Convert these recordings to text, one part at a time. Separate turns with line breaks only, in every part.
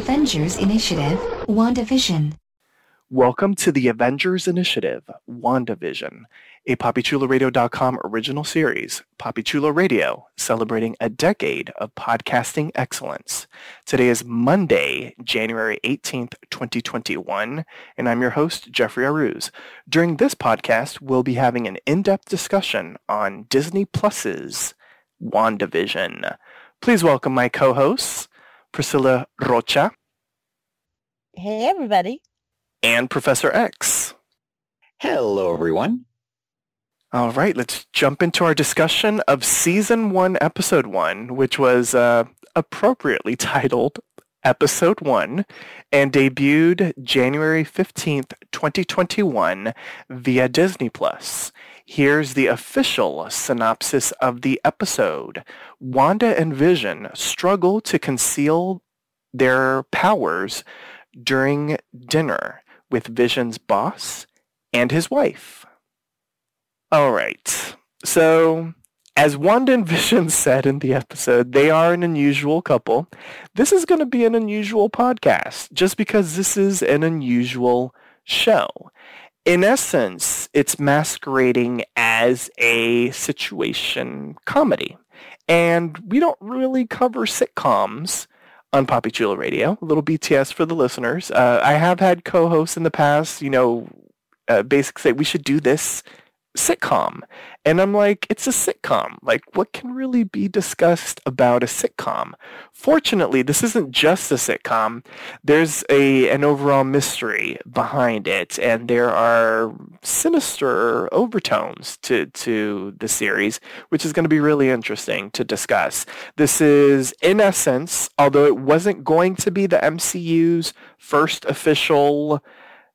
Avengers Initiative, WandaVision.
Welcome to the Avengers Initiative, WandaVision, a PapiChuloRadio.com original series, Papi Chulo Radio, celebrating a decade of podcasting excellence. Today is Monday, January 18th, 2021, and I'm your host, Jeffrey Arauz. During this podcast, we'll be having an in-depth discussion on Disney Plus's WandaVision. Please welcome my co-hosts, Priscilla Rocha
Hey, everybody.
and Professor Echs.
Hello, everyone.
All right, let's jump into our discussion of season one, episode one, which was uh, appropriately titled Episode One and debuted January 15th, 2021 via Disney Plus. Here's the official synopsis of the episode. Wanda and Vision struggle to conceal their powers during dinner with Vision's boss and his wife. All right. So, as Wanda and Vision said in the episode, they are an unusual couple. This is going to be an unusual podcast just because this is an unusual show. In essence, it's masquerading as a situation comedy. And we don't really cover sitcoms on Papi Chulo Radio. A little BTS for the listeners. Uh, I have had co-hosts in the past, you know, uh, basically say we should do this sitcom. And I'm like, it's a sitcom. Like, what can really be discussed about a sitcom? Fortunately, this isn't just a sitcom. There's a an overall mystery behind it, and there are sinister overtones to to the series, which is going to be really interesting to discuss. This is, in essence, although it wasn't going to be the MCU's first official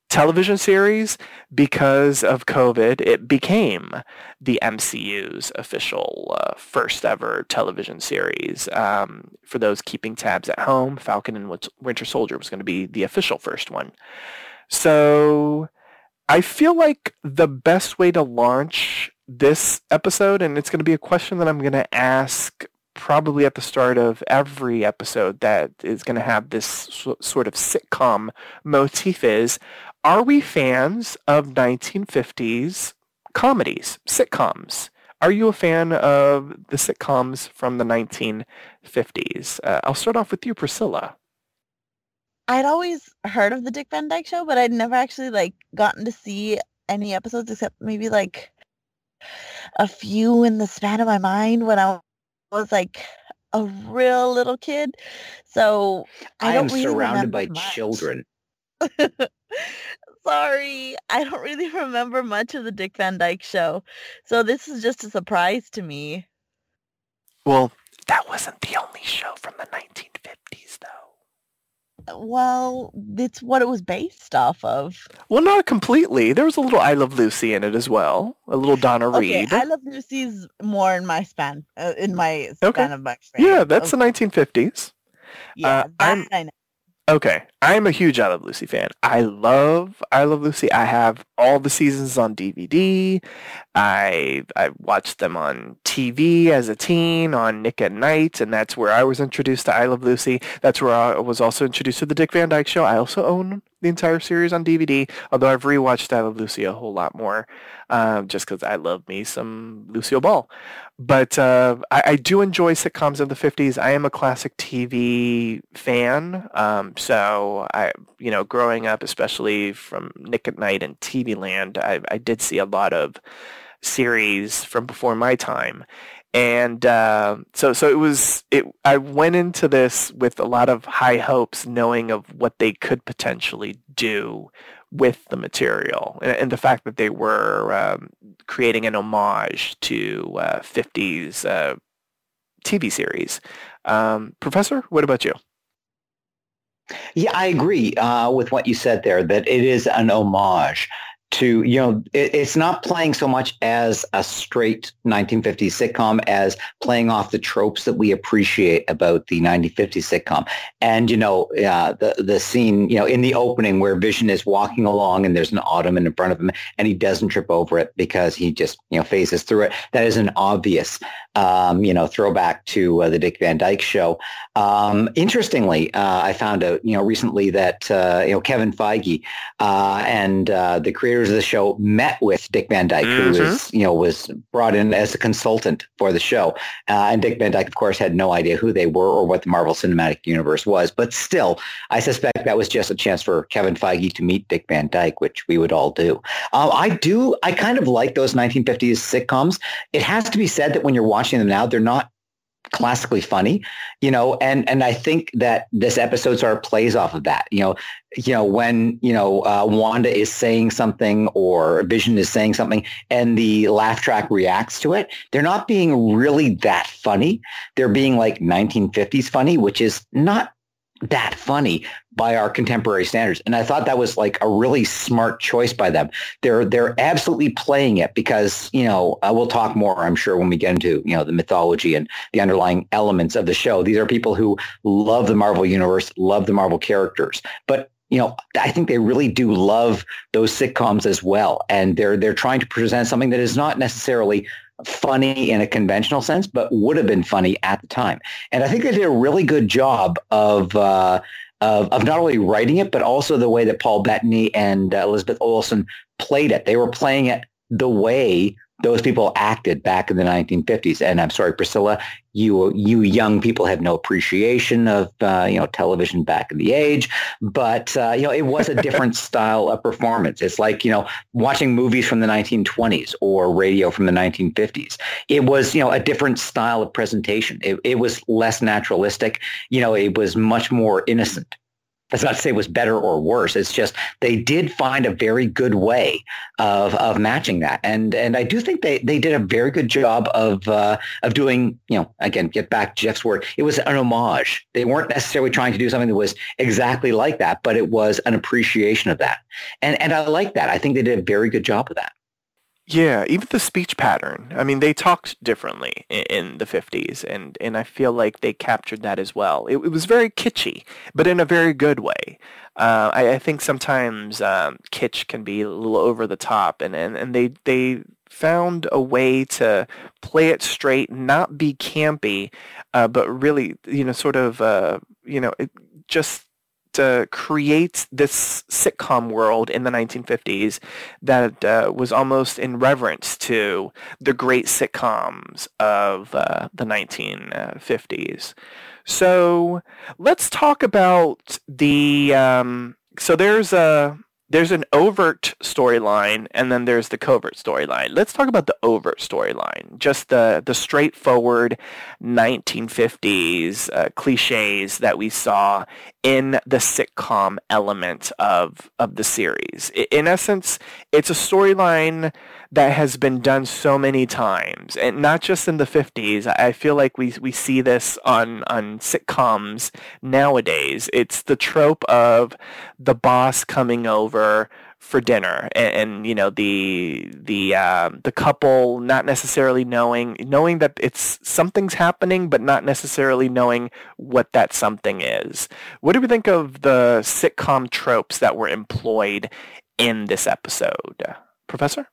television series because of COVID, it became the MCU's official uh, first ever television series. Um, for those keeping tabs at home, Falcon and Winter Soldier was going to be the official first one. So I feel like the best way to launch this episode, and it's going to be a question that I'm going to ask probably at the start of every episode that is going to have this sort of sitcom motif is are we fans of 1950s comedies, sitcoms? Are you a fan of the sitcoms from the 1950s? Uh, I'll start off with you, Priscilla.
I'd always heard of the Dick Van Dyke Show, but I'd never actually like gotten to see any episodes except maybe like a few in the span of my mind when I was like a real little kid. So I,
I,
don't
am
really
surrounded by
much.
children.
Sorry, I don't really remember much of the Dick Van Dyke Show. So this is just a surprise to me.
Well, that wasn't the only show from the 1950s, though.
Well, it's what it was based off of.
Well, not completely. There was a little I Love Lucy in it as well. A little Donna
Okay,
Reed.
I Love Lucy's more in my span, uh, in my span
Okay.
of my frame.
yeah, that's
okay.
the 1950s.
yeah.
uh, I'm-
I know.
Okay, I'm a huge I Love Lucy fan. I love I Love Lucy. I have all the seasons on DVD. I I watched them on TV as a teen on Nick at Night, and that's where I was introduced to I Love Lucy. That's where I was also introduced to the Dick Van Dyke Show. I also own the entire series on DVD, although I've rewatched I Love Lucy a whole lot more, um, just because I love me some Lucille Ball. But uh, I, I do enjoy sitcoms of the 50s. I am a classic TV fan. Um, so I, you know, growing up, especially from Nick at Night and TV Land, I, I did see a lot of series from before my time. And uh, so, so it was. It. I went into this with a lot of high hopes, knowing of what they could potentially do with the material and, and the fact that they were um, creating an homage to uh, 50s uh, TV series. Um, Professor, what about you?
Yeah, I agree uh, with what you said there, that it is an homage to, you know, it, it's not playing so much as a straight 1950s sitcom as playing off the tropes that we appreciate about the 1950s sitcom. And, you know, uh, the, the scene, you know, in the opening where Vision is walking along and there's an ottoman in front of him and he doesn't trip over it because he just, you know, phases through it. That is an obvious, um, you know, throwback to uh, the Dick Van Dyke show. Um, interestingly, uh, I found out, you know, recently that, uh, you know, Kevin Feige uh, and uh, the creators of the show met with Dick Van Dyke, mm-hmm. who was, you know, was brought in as a consultant for the show. Uh, and Dick Van Dyke, of course, had no idea who they were or what the Marvel Cinematic Universe was. But still, I suspect that was just a chance for Kevin Feige to meet Dick Van Dyke, which we would all do. Uh, I do, I kind of like those 1950s sitcoms. It has to be said that when you're watching them now, they're not classically funny, you know, and and I think that this episode sort of plays off of that. You know, you know when you know uh, Wanda is saying something or Vision is saying something, and the laugh track reacts to it. They're not being really that funny. They're being like 1950s funny, which is not that funny by our contemporary standards. And I thought that was like a really smart choice by them. They're they're absolutely playing it because, you know, uh, we'll talk more, I'm sure, when we get into, you know, the mythology and the underlying elements of the show. These are people who love the Marvel universe, love the Marvel characters. But you know, I think they really do love those sitcoms as well. And they're they're trying to present something that is not necessarily funny in a conventional sense, but would have been funny at the time. And I think they did a really good job of uh, of, of not only writing it, but also the way that Paul Bettany and uh, Elizabeth Olsen played it. They were playing it the way those people acted back in the 1950s. And I'm sorry, Priscilla, you you young people have no appreciation of uh, you know television back in the age, but uh, you know it was a different style of performance. It's like you know watching movies from the 1920s or radio from the 1950s. It was you know a different style of presentation. It, it was less naturalistic. You know, it was much more innocent that's not to say it was better or worse. It's just they did find a very good way of of matching that, and and I do think they they did a very good job of uh, of doing. You know, again, get back Jeff's word. It was an homage. They weren't necessarily trying to do something that was exactly like that, but it was an appreciation of that, and and I like that. I think they did a very good job of that.
Yeah, even the speech pattern. I mean, they talked differently in, in, the 50s, and, and I feel like they captured that as well. It, it was very kitschy, but in a very good way. Uh, I, I, think sometimes um, kitsch can be a little over the top, and, and, and they, they found a way to play it straight, not be campy, uh, but really, you know, sort of, uh, you know, it, just uh, create this sitcom world in the 1950s that uh, was almost in reverence to the great sitcoms of uh, the 1950s. So let's talk about the. Um, so there's a there's an overt storyline and then there's the covert storyline. Let's talk about the overt storyline, just the the straightforward 1950s uh, cliches that we saw in the sitcom element of of the series. In essence, it's a storyline that has been done so many times, and not just in the 50s. I feel like we we see this on on sitcoms nowadays. It's the trope of the boss coming over for dinner. And, and, you know the the um, the couple not necessarily knowing knowing that it's something's happening but not necessarily knowing what that something is. What do we think of the sitcom tropes that were employed in this episode? Professor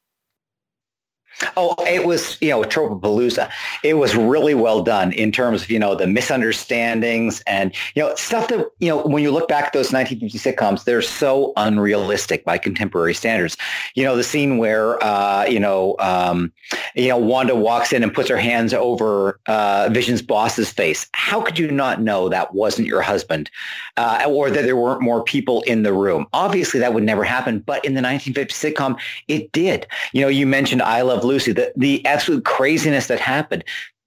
Oh, it was, you know, Tropopalooza. It was really well done in terms of, you know, the misunderstandings and, you know, stuff that, you know, when you look back at those 1950 sitcoms, they're so unrealistic by contemporary standards. You know, the scene where, uh, you know, um, you know, Wanda walks in and puts her hands over uh, Vision's boss's face. How could you not know that wasn't your husband uh, or that there weren't more people in the room? Obviously, that would never happen. But in the 1950 sitcom, it did. You know, you mentioned I Love Lucy, the, the absolute craziness that happened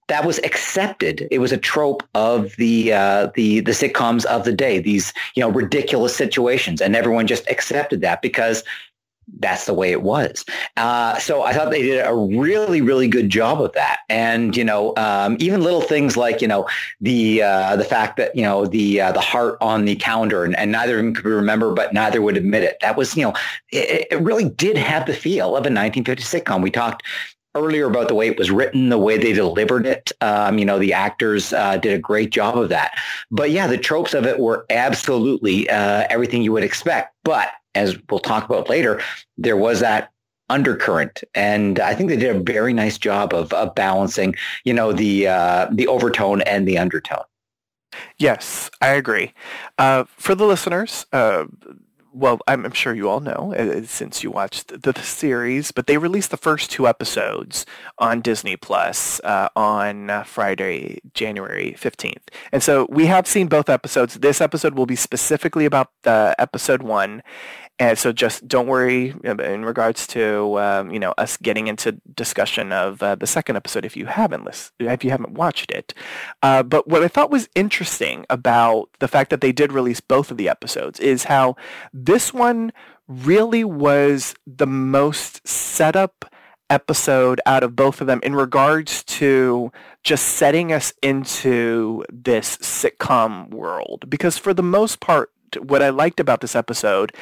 that was accepted. It was a trope of the uh, the the sitcoms of the day. These you know ridiculous situations, and everyone just accepted that because that's the way it was. Uh, so I thought they did a really, really good job of that. And you know, um, even little things like you know the uh, the fact that you know the uh, the heart on the calendar, and, and, neither of them could remember, but neither would admit it. That was you know, it, it really did have the feel of a 1950 sitcom. We talked earlier about the way it was written, the way they delivered it. Um, you know, the actors uh, did a great job of that. But yeah, the tropes of it were absolutely uh, everything you would expect. But as we'll talk about later, there was that undercurrent, and I think they did a very nice job of, of balancing, you know, the uh, the overtone and the undertone.
Yes, I agree. Uh, for the listeners, uh, well, I'm, sure you all know uh, since you watched the, the, series, but they released the first two episodes on Disney Plus uh, on uh, Friday, January 15th. And so we have seen both episodes. This episode will be specifically about the episode one. And so just don't worry um, in regards to um, you know us getting into discussion of uh, the second episode if you haven't if you haven't watched it. Uh, but what I thought was interesting about the fact that they did release both of the episodes is how this one really was the most set up episode out of both of them in regards to just setting us into this sitcom world because for the most part what I liked about this episode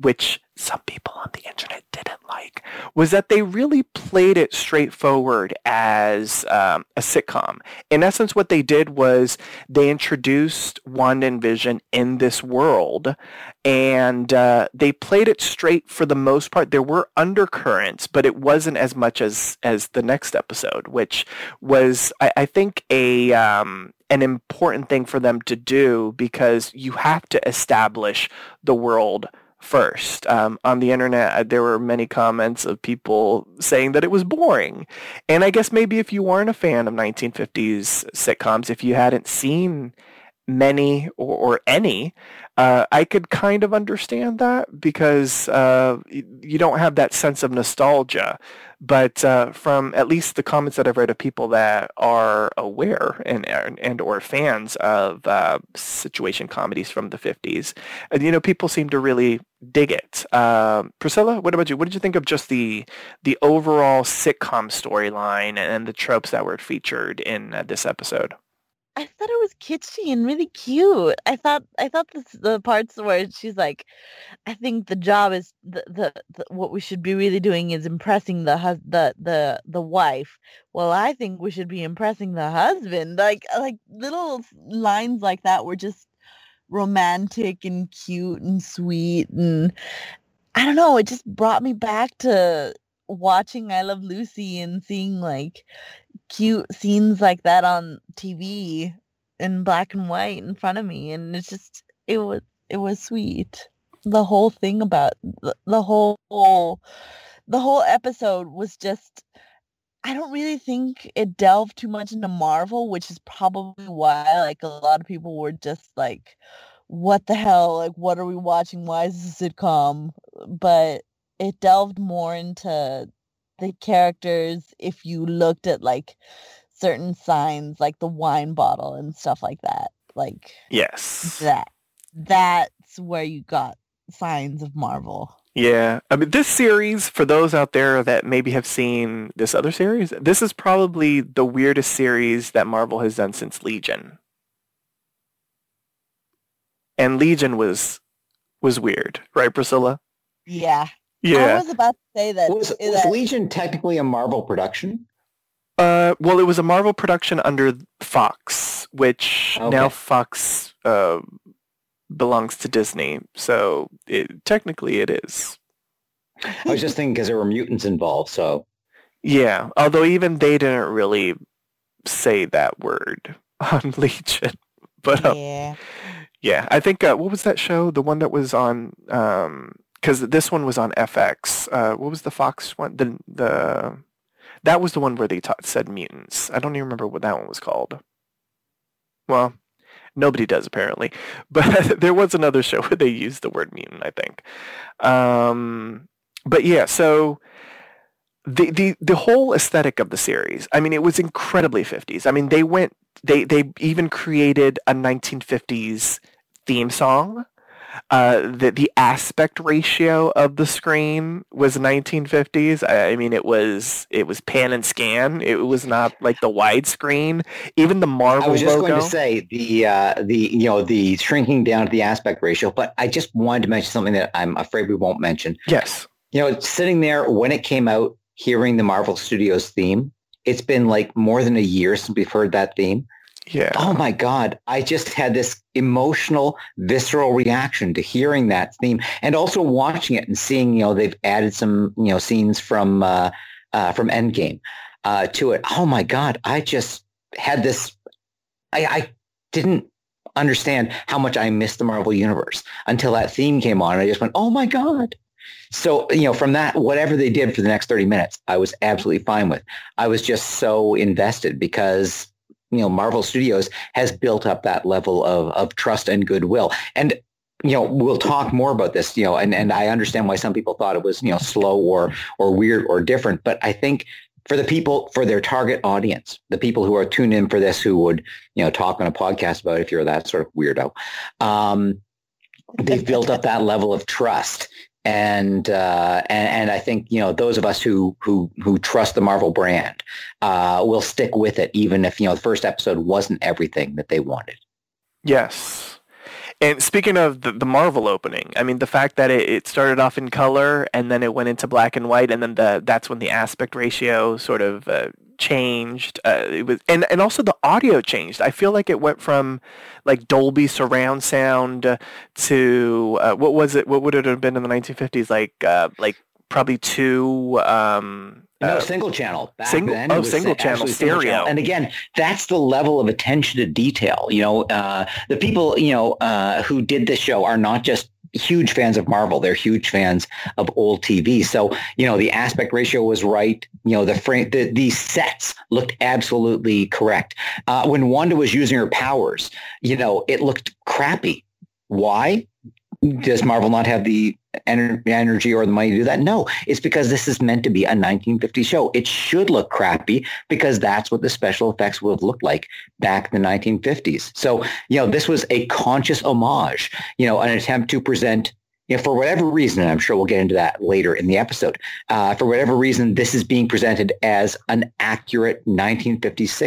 which some people on the internet didn't like, was that they really played it straightforward as um, a sitcom. In essence, what they did was they introduced Wanda and Vision in this world, and uh, they played it straight for the most part. There were undercurrents, but it wasn't as much as as the next episode, which was, I, I think, a um, an important thing for them to do because you have to establish the world first. Um, on the internet, there were many comments of people saying that it was boring. And I guess maybe if you weren't a fan of 1950s sitcoms, if you hadn't seen many or, or any, uh, I could kind of understand that because uh, you don't have that sense of nostalgia. But uh, from at least the comments that I've read of people that are aware and and or fans of uh, situation comedies from the 50s, you know, people seem to really dig it. Uh, Priscilla, what about you? What did you think of just the the overall sitcom storyline and the tropes that were featured in uh, this episode?
I thought it was kitschy and really cute. I thought I thought this, the parts where she's like, I think the job is the, the, the what we should be really doing is impressing the hus- the the the wife. Well, I think we should be impressing the husband. Like uh, like little lines like that were just romantic and cute and sweet and I don't know, it just brought me back to watching I Love Lucy and seeing like cute scenes like that on TV in black and white in front of me and it's just it was it was sweet. The whole thing about the, the whole the whole episode was just I don't really think it delved too much into Marvel, which is probably why like a lot of people were just like what the hell? Like what are we watching? Why is this a sitcom? But it delved more into the characters if you looked at like certain signs like the wine bottle and stuff like that like
yes.
that that's where you got signs of marvel.
Yeah i mean this series for those out there that maybe have seen this other series this is probably the weirdest series that marvel has done since legion. And legion was was weird right priscilla?
Yeah
yeah.
I was about to say that.
Was, was Legion technically a Marvel production?
Uh, well, it was a Marvel production under Fox, which okay. now Fox uh, belongs to Disney. So it, technically it is.
I was just thinking because there were mutants involved, so.
Yeah, although even they didn't really say that word on Legion. But um,
yeah.
Yeah, I think, uh, what was that show? The one that was on um, because this one was on FX. Uh, what was the Fox one? The the that was the one where they ta- said mutants. I don't even remember what that one was called. Well, nobody does apparently, but there was another show where they used the word mutant. I think. Um, but yeah, so the, the the whole aesthetic of the series. I mean, it was incredibly 50s. I mean, they went they they even created a 1950s theme song. Uh, the the aspect ratio of the screen was 1950s. I, I, mean, it was it was pan and scan. It was not like the widescreen. Even the Marvel.
I was just
logo,
going to say the uh, the you know the shrinking down to the aspect ratio, but I just wanted to mention something that I'm afraid we won't mention.
Yes.
You know, sitting there when it came out, hearing the Marvel Studios theme, it's been like more than a year since we've heard that theme.
Yeah.
Oh my God. I just had this emotional, visceral reaction to hearing that theme and also watching it and seeing, you know, they've added some, you know, scenes from, uh, uh, from Endgame, uh, to it. Oh my God. I just had this, I, I didn't understand how much I missed the Marvel universe until that theme came on. And I just went, oh my God. So, you know, from that, whatever they did for the next 30 minutes, I was absolutely fine with. I was just so invested because you know, Marvel Studios has built up that level of, of trust and goodwill. And, you know, we'll talk more about this, you know, and, and I understand why some people thought it was, you know, slow or, or weird or different. But I think for the people, for their target audience, the people who are tuned in for this, who would, you know, talk on a podcast about if you're that sort of weirdo, um, they've built up that level of trust and, uh, and and I think you know those of us who who who trust the Marvel brand uh, will stick with it, even if you know the first episode wasn't everything that they wanted.
Yes. And speaking of the, the Marvel opening, I mean the fact that it, it started off in color and then it went into black and white, and then the that's when the aspect ratio sort of uh, changed. Uh, it was and and also the audio changed. I feel like it went from like Dolby surround sound to uh, what was it? What would it have been in the 1950s? Like uh, like probably two. Um,
no, uh, single channel. Back
single,
then,
oh, single channel stereo. Single channel.
And again, that's the level of attention to detail. You know, uh, the people you know uh, who did this show are not just huge fans of Marvel. They're huge fans of old TV. So, you know, the aspect ratio was right. You know, the frame, the, the sets looked absolutely correct. Uh, when Wanda was using her powers, you know, it looked crappy. Why? Does Marvel not have the energy or the money to do that? No, it's because this is meant to be a 1950 show. It should look crappy because that's what the special effects would have looked like back in the 1950s. So, you know, this was a conscious homage, you know, an attempt to present you know, for whatever reason, and I'm sure we'll get into that later in the episode, uh, for whatever reason, this is being presented as an accurate 1950s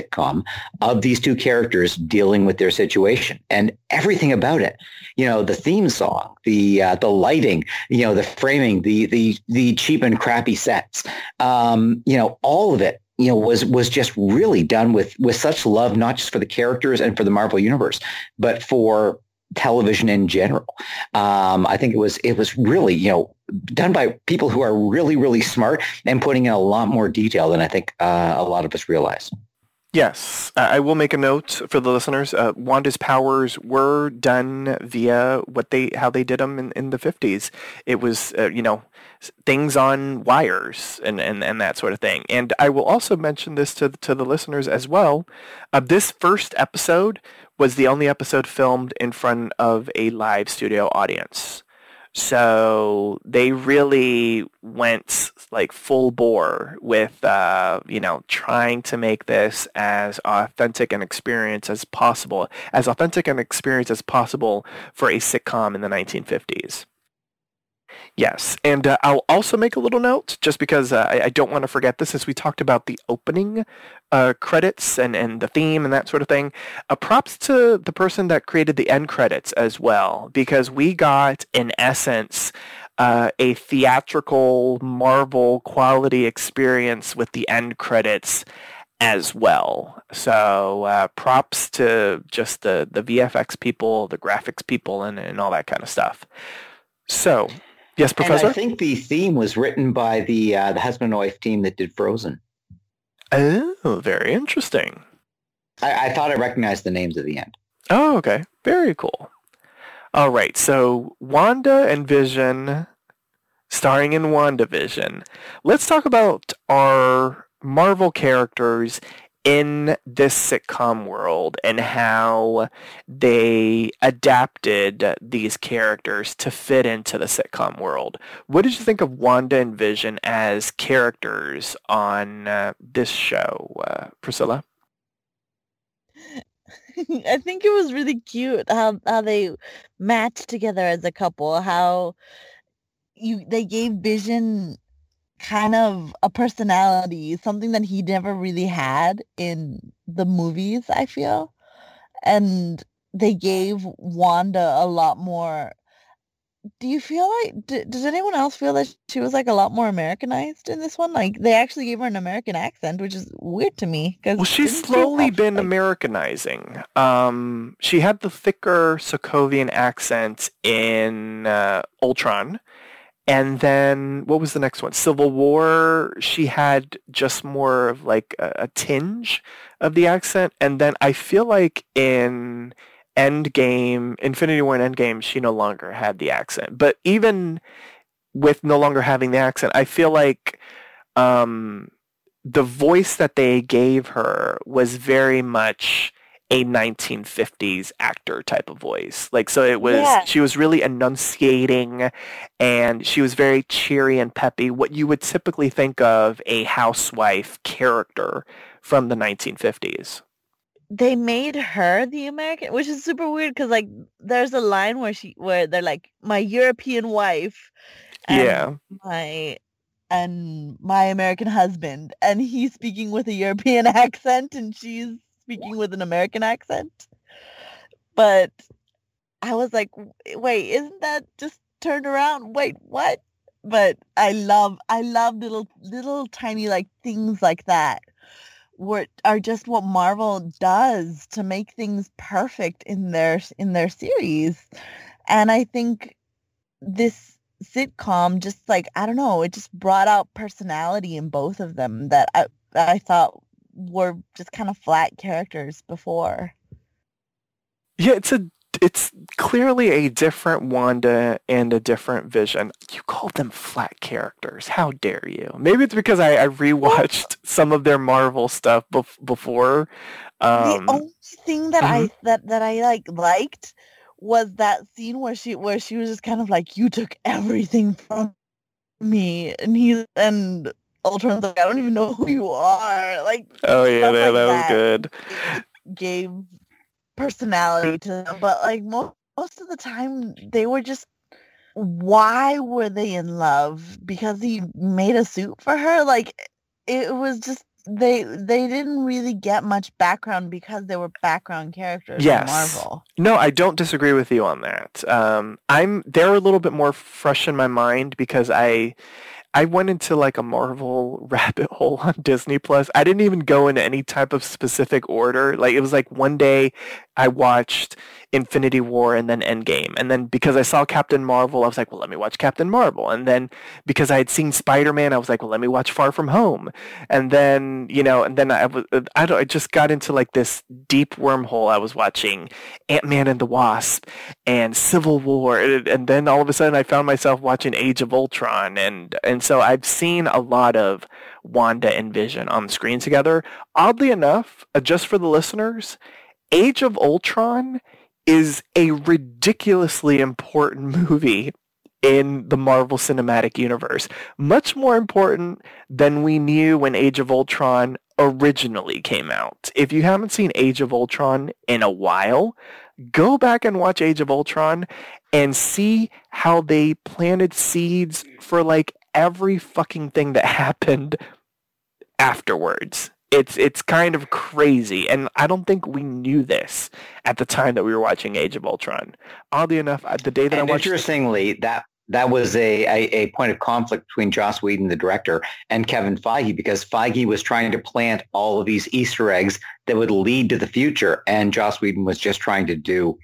sitcom of these two characters dealing with their situation and everything about it. You know, the theme song, the uh, the lighting, you know, the framing, the the the cheap and crappy sets, um, you know, all of it you know was was just really done with with such love not just for the characters and for the Marvel universe but for television in general. Um, I think it was it was really you know done by people who are really really smart and putting in a lot more detail than I think uh, a lot of us realize.
Yes, I will make a note for the listeners. Uh, Wanda's powers were done via what they how they did them in, in the fifties. It was uh, you know things on wires and, and, and that sort of thing. And I will also mention this to to the listeners as well. Uh, this first episode was the only episode filmed in front of a live studio audience. So they really went like full bore with, uh, you know, trying to make this as authentic an experience as possible, as authentic an experience as possible for a sitcom in the 1950s. Yes, and uh, I'll also make a little note, just because uh, I, I, don't want to forget this, as we talked about the opening uh, credits and, and the theme and that sort of thing. Uh, props to the person that created the end credits as well, because we got, in essence, uh, a theatrical Marvel quality experience with the end credits as well. So uh, props to just the, the VFX people, the graphics people, and, and all that kind of stuff. So Yes, Professor.
And I think the theme was written by the uh, the husband and wife team that did Frozen.
Oh, very interesting.
I, I thought I recognized the names at the end.
Oh, okay. Very cool. All right. So Wanda and Vision, starring in WandaVision. Let's talk about our Marvel characters in this sitcom world and how they adapted these characters to fit into the sitcom world. What did you think of Wanda and Vision as characters on uh, this show, uh, Priscilla?
I think it was really cute how how they matched together as a couple. How you they gave Vision kind of a personality, something that he never really had in the movies, I feel. And they gave Wanda a lot more. Do you feel like, d- does anyone else feel that she was like a lot more Americanized in this one? Like they actually gave her an American accent, which is weird to me. Cause
well, she's slowly been like... Americanizing. Um, she had the thicker Sokovian accent in uh, Ultron and then what was the next one? Civil War. She had just more of like a, a tinge of the accent, and then I feel like in Endgame, Infinity War and Endgame, she no longer had the accent. But even with no longer having the accent, I feel like um, the voice that they gave her was very much a 1950s actor type of voice. Like so it was yeah. she was really enunciating and she was very cheery and peppy, what you would typically think of a housewife character from the 1950s.
They made her the American, which is super weird because like there's a line where she where they're like my European wife
yeah
my and my American husband and he's speaking with a European accent and she's speaking with an American accent. But I was like, wait, isn't that just turned around? Wait, what? But I love, I love little, little tiny like things like that, what are just what Marvel does to make things perfect in their in their series, and I think this sitcom just like I don't know, it just brought out personality in both of them that I I thought were just kind of flat characters before.
Yeah, it's a it's clearly a different Wanda and a different Vision. You called them flat characters. How dare you? Maybe it's because I, I rewatched some of their Marvel stuff bef- before.
Um, the only thing that mm-hmm. I that that I like liked was that scene where she where she was just kind of like, "You took everything from me," and he and Ultron's like, I don't even know who you are. Like,
oh yeah, that, like that was good.
Gave personality to them, but like most most of the time, they were just. Why were they in love? Because he made a suit for her. Like, it was just they they didn't really get much background because they were background characters yes. in Marvel.
No, I don't disagree with you on that. Um, I'm they're a little bit more fresh in my mind because I I went into like a Marvel rabbit hole on Disney Plus. I didn't even go into any type of specific order. Like it was like one day I watched Infinity War and then Endgame. And then because I saw Captain Marvel, I was like, well, let me watch Captain Marvel. And then because I had seen Spider-Man, I was like, well, let me watch Far From Home. And then, you know, and then I was, I, don't, I just got into like this deep wormhole. I was watching Ant-Man and the Wasp and Civil War. And then all of a sudden I found myself watching Age of Ultron. And, and so I've seen a lot of Wanda and Vision on the screen together. Oddly enough, uh, just for the listeners, Age of Ultron is a ridiculously important movie in the Marvel Cinematic Universe. Much more important than we knew when Age of Ultron originally came out. If you haven't seen Age of Ultron in a while, go back and watch Age of Ultron and see how they planted seeds for like every fucking thing that happened afterwards it's it's kind of crazy, and I don't think we knew this at the time that we were watching Age of Ultron. Oddly enough, the day that
and
I watched, it...
interestingly, that that was a, a, a, point of conflict between Joss Whedon, the director, and Kevin Feige because Feige was trying to plant all of these Easter eggs that would lead to the future, and Joss Whedon was just trying to do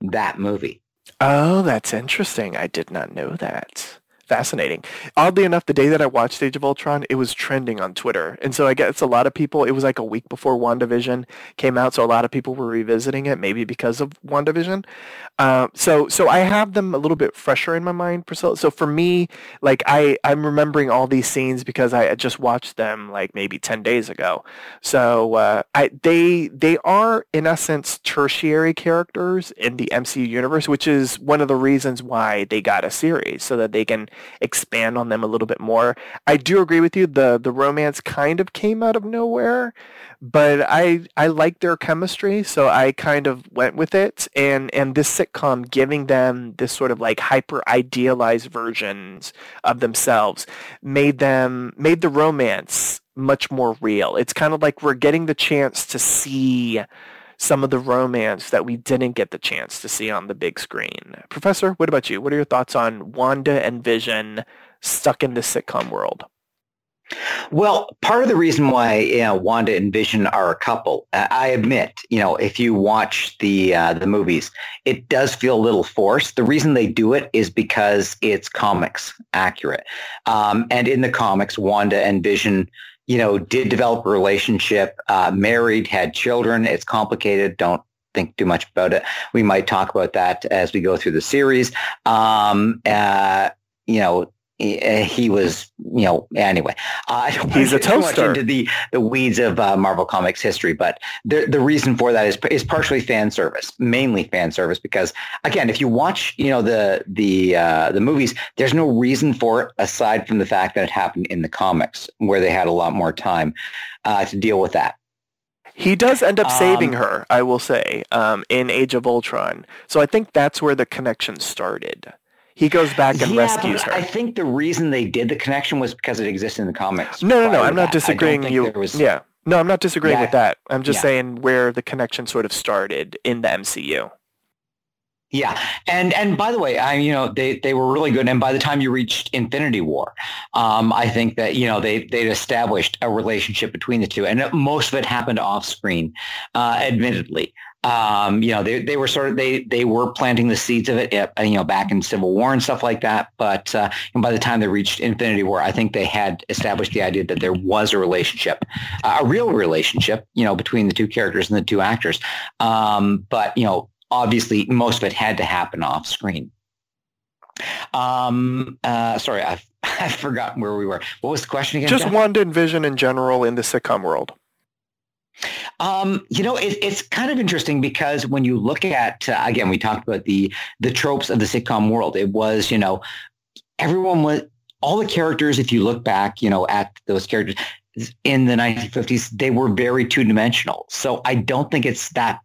that movie.
Oh, that's interesting. I did not know that. Fascinating. Oddly enough, the day that I watched Age of Ultron, it was trending on Twitter. And so I guess a lot of people, it was like a week before WandaVision came out, so a lot of people were revisiting it, maybe because of WandaVision. Uh, so so I have them a little bit fresher in my mind, Priscilla. So for me, like I, I'm remembering all these scenes because I just watched them like maybe 10 days ago. So uh, I, they, they are, in essence, tertiary characters in the MCU universe, which is one of the reasons why they got a series, so that they can expand on them a little bit more. I do agree with you. The the romance kind of came out of nowhere, but I I like their chemistry, so I kind of went with it. And and this sitcom giving them this sort of like hyper idealized versions of themselves made them made the romance much more real. It's kind of like we're getting the chance to see some of the romance that we didn't get the chance to see on the big screen. Professor, what about you? What are your thoughts on Wanda and Vision stuck in the sitcom world?
Well, part of the reason why you know, Wanda and Vision are a couple, I admit, you know, if you watch the uh, the movies, it does feel a little forced. The reason they do it is because it's comics accurate, um, and in the comics, Wanda and Vision you know, did develop a relationship, uh, married, had children. It's complicated. Don't think too much about it. We might talk about that as we go through the series. Um, uh, you know, he was, you know, anyway. Uh, I don't
He's a toaster.
into the, the weeds of uh, Marvel Comics history, but the the reason for that is is partially fan service, mainly fan service, because again, if you watch, you know, the the uh, the movies, there's no reason for it aside from the fact that it happened in the comics, where they had a lot more time uh, to deal with that.
He does end up saving um, her, I will say, um, in Age of Ultron. So I think that's where the connection started. He goes back and
yeah,
rescues her.
I think the reason they did the connection was because it existed in the comics.
No, no, no. I'm not disagreeing. You, was... yeah, no, I'm not disagreeing yeah, with that. I'm just yeah. saying where the connection sort of started in the MCU.
Yeah, and and by the way, I you know they they were really good. And by the time you reached Infinity War, um, I think that you know they they'd established a relationship between the two, and most of it happened off screen, uh, admittedly. Um, you know, they, they were sort of, they, they were planting the seeds of it, you know, back in Civil War and stuff like that. But uh, by the time they reached Infinity War, I think they had established the idea that there was a relationship, uh, a real relationship, you know, between the two characters and the two actors. Um, but, you know, obviously most of it had to happen off screen. Um, uh, sorry, I've, I've forgotten where we were. What was the question again?
Just Jeff? Wanda and Vision in general in the sitcom world.
Um, you know, it, it's kind of interesting because when you look at, uh, again, we talked about the the tropes of the sitcom world. It was, you know, everyone was all the characters. If you look back, you know, at those characters in the 1950s, they were very two dimensional. So I don't think it's that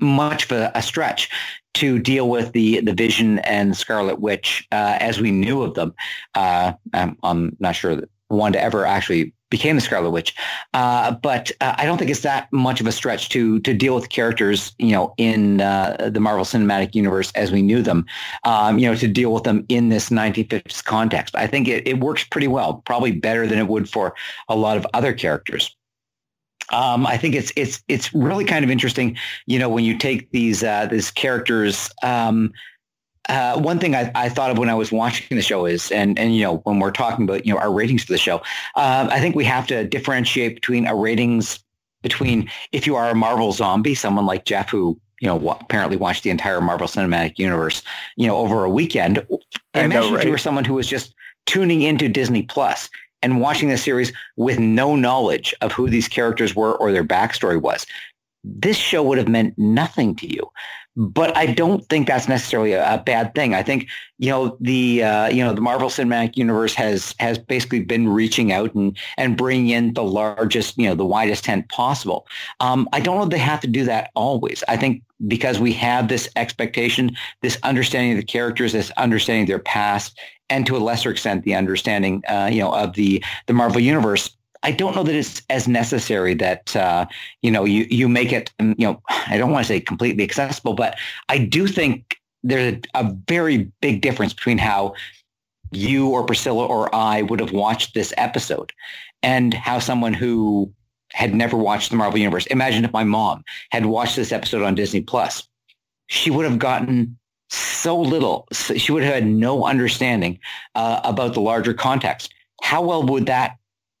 much of a, a stretch to deal with the the Vision and Scarlet Witch uh, as we knew of them. Uh, I'm, I'm, not sure that Wanda ever actually became the Scarlet Witch. Uh, but uh, I don't think it's that much of a stretch to to deal with characters, you know, in uh, the Marvel Cinematic Universe as we knew them, um, you know, to deal with them in this 1950s context. I think it, it works pretty well, probably better than it would for a lot of other characters. Um, I think it's it's it's really kind of interesting, you know, when you take these uh, these characters um, uh, one thing I, I, thought of when I was watching the show is, and and you know, when we're talking about you know our ratings for the show, uh, I think we have to differentiate between our ratings between if you are a Marvel zombie, someone like Jeff who you know apparently watched the entire Marvel Cinematic Universe, you know, over a weekend. I imagine know, right? if you were someone who was just tuning into Disney Plus and watching the series with no knowledge of who these characters were or their backstory was. This show would have meant nothing to you but I don't think that's necessarily a, bad thing. I think you know the uh, you know the Marvel Cinematic Universe has has basically been reaching out and and bringing in the largest you know the widest tent possible. Um, I don't know they have to do that always. I think because we have this expectation, this understanding of the characters, this understanding of their past, and to a lesser extent the understanding uh, you know of the the Marvel Universe I don't know that it's as necessary that uh, you know you you make it you know I don't want to say completely accessible, but I do think there's a, a very big difference between how you or Priscilla or I would have watched this episode and how someone who had never watched the Marvel Universe. Imagine if my mom had watched this episode on Disney Plus. She would have gotten so little. She would have had no understanding uh, about the larger context. How well would that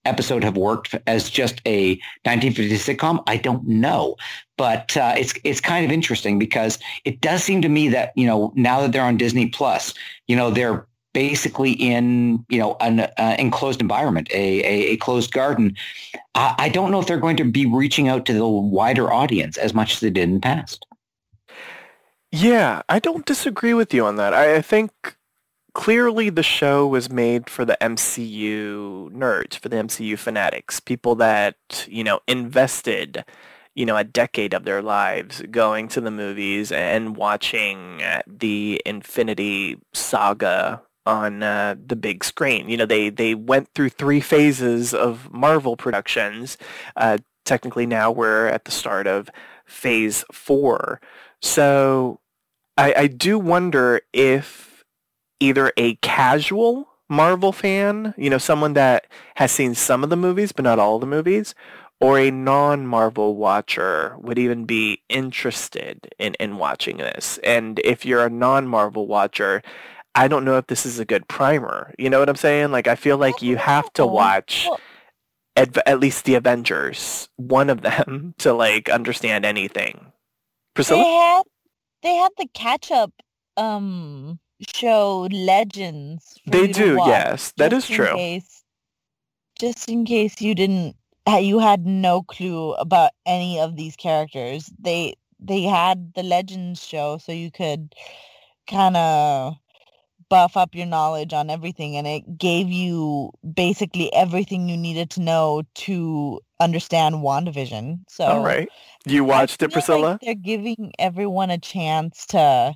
episode have worked as just a 1950 sitcom? I don't know, but uh, it's it's kind of interesting because it does seem to me that you know now that they're on Disney Plus, you know they're basically in you know an uh, enclosed environment, a, a, a closed garden. I, I don't know if they're going to be reaching out to the wider audience as much as they did in the past.
Yeah, I don't disagree with you on that. I, I think clearly the show was made for the MCU nerds, for the MCU fanatics, people that, you know, invested, you know, a decade of their lives going to the movies and watching the Infinity Saga on uh, the big screen. You know, they they went through three phases of Marvel productions. Uh, technically, now we're at the start of Phase Four. So, I, I do wonder if either a casual Marvel fan, you know, someone that has seen some of the movies but not all the movies, or a non-Marvel watcher would even be interested in, in watching this. And if you're a non-Marvel watcher, I don't know if this is a good primer. You know what I'm saying? Like I feel like you have to watch at, at least the Avengers, one of them, to like understand anything. Priscilla?
They had they had the catch up um show Legends.
They do, yes. That is true.
Case, just in case you didn't you had no clue about any of these characters. They they had the Legends show so you could kind of buff up your knowledge on everything and it gave you basically everything you needed to know to understand WandaVision. So
All right. You watched it, Priscilla?
Like they're giving everyone a chance to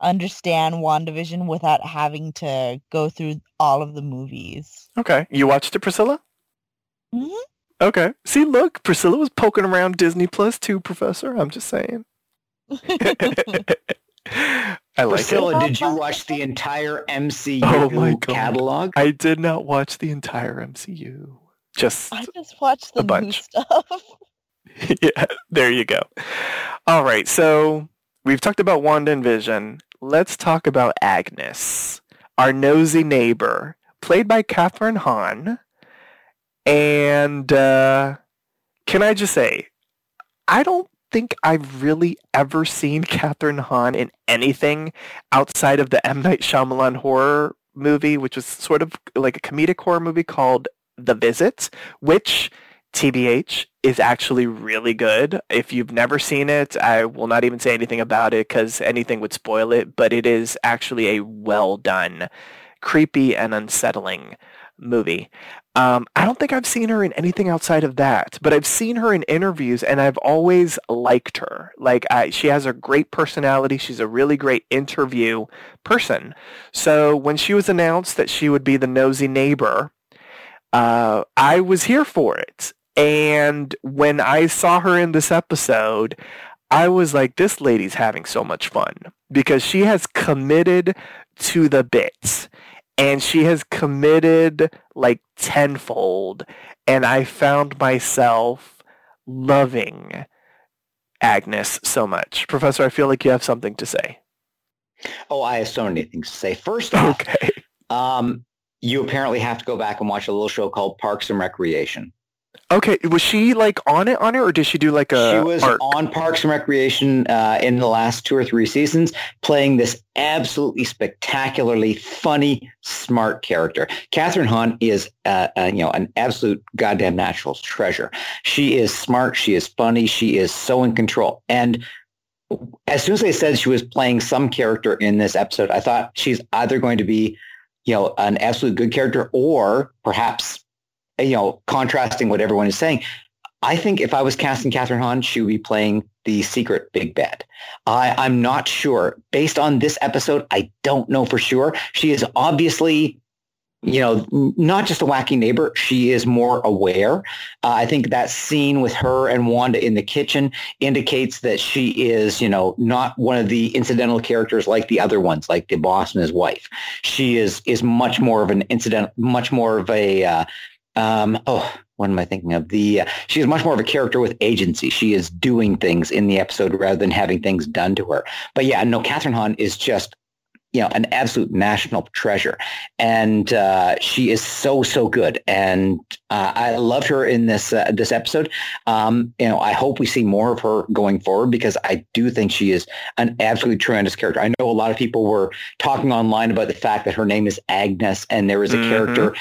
understand WandaVision without having to go through all of the movies.
Okay. You watched it, Priscilla?
hmm
Okay. See, look, Priscilla was poking around Disney Plus too, Professor. I'm just saying. I like
Priscilla,
it.
did you watch the entire MCU
Oh my God.
catalog?
I did not watch the entire MCU. Just
I just watched the new
bunch.
stuff.
yeah, there you go. All right, so we've talked about Wanda and Vision. Let's talk about Agnes, our nosy neighbor, played by Kathryn Hahn. And uh, can I just say, I don't think I've really ever seen Kathryn Hahn in anything outside of the M. Night Shyamalan horror movie, which was sort of like a comedic horror movie called The Visit, which TBH is actually really good. If you've never seen it, I will not even say anything about it because anything would spoil it, but it is actually a well done, creepy and unsettling movie. Um, I don't think I've seen her in anything outside of that, but I've seen her in interviews and I've always liked her. Like I, she has a great personality. She's a really great interview person. So when she was announced that she would be the nosy neighbor, uh, I was here for it. And when I saw her in this episode, I was like, this lady's having so much fun because she has committed to the bits and she has committed like tenfold. And I found myself loving Agnes so much. Professor, I feel like you have something to say.
Oh, I have so many things to say. First off,
Okay.
um, you apparently have to go back and watch a little show called Parks and Recreation.
Okay. Was she like on it on it or did she do like a
she was
arc?
on Parks and Recreation uh, in the last two or three seasons, playing this absolutely spectacularly funny, smart character. Kathryn Hahn is, uh, uh, you know, an absolute goddamn natural treasure. She is smart. She is funny. She is so in control. And as soon as they said she was playing some character in this episode, I thought she's either going to be, you know, an absolute good character or perhaps you know, contrasting what everyone is saying, I think if I was casting Kathryn Hahn, she would be playing the secret big bad. I, I'm not sure. Based on this episode, I don't know for sure. She is obviously, you know, not just a wacky neighbor. She is more aware. Uh, I think that scene with her and Wanda in the kitchen indicates that she is, you know, not one of the incidental characters like the other ones, like the boss and his wife. She is is much more of an incident, much more of a uh, um, oh, what am I thinking of? The uh, she is much more of a character with agency. She is doing things in the episode rather than having things done to her. But yeah, no, Kathryn Hahn is just you know an absolute national treasure, and uh, she is so so good. And uh, I loved her in this uh, this episode. Um, you know, I hope we see more of her going forward because I do think she is an absolutely tremendous character. I know a lot of people were talking online about the fact that her name is Agnes, and there is a mm-hmm. character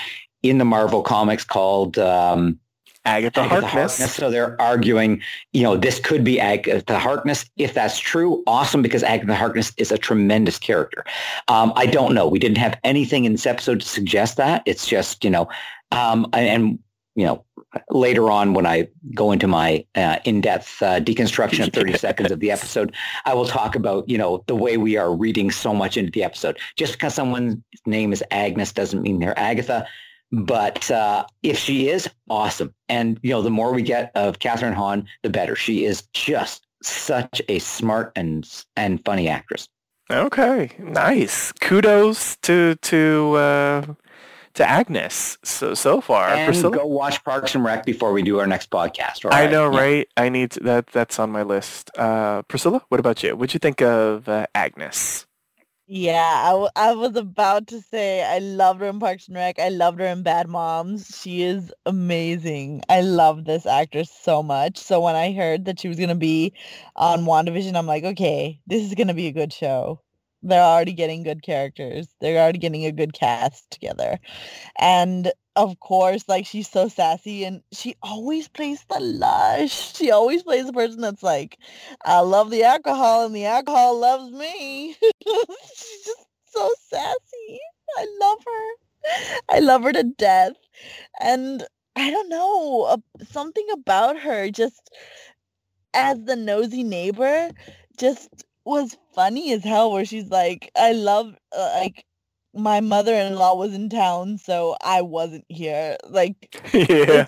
in the Marvel comics called um,
Agatha, Agatha Harkness. Harkness.
So they're arguing, you know, this could be Agatha Harkness. If that's true, awesome, because Agatha Harkness is a tremendous character. Um, I don't know. We didn't have anything in this episode to suggest that. It's just, you know, um, and, you know, later on when I go into my uh, in-depth uh, deconstruction of 30 seconds of the episode, I will talk about, you know, the way we are reading so much into the episode. Just because someone's name is Agnes doesn't mean they're Agatha. But uh, if she is, awesome. And, you know, the more we get of Kathryn Hahn, the better. She is just such a smart and and funny actress.
Okay, nice. Kudos to to uh, to Agnes so so far.
And Priscilla? go watch Parks and Rec before we do our next podcast.
I know, yeah. right? I need to, that. That's on my list. Uh, Priscilla, what about you? What'd you think of uh, Agnes?
Yeah, I, w- I was about to say I loved her in Parks and Rec. I loved her in Bad Moms. She is amazing. I love this actress so much. So when I heard that she was going to be on WandaVision, I'm like, okay, this is going to be a good show. They're already getting good characters. They're already getting a good cast together. And of course, like she's so sassy and she always plays the lush. She always plays the person that's like, I love the alcohol and the alcohol loves me. she's just so sassy. I love her. I love her to death. And I don't know, uh, something about her just as the nosy neighbor just was funny as hell where she's like, I love, uh, like, my mother-in-law was in town, so I wasn't here. Like,
yeah.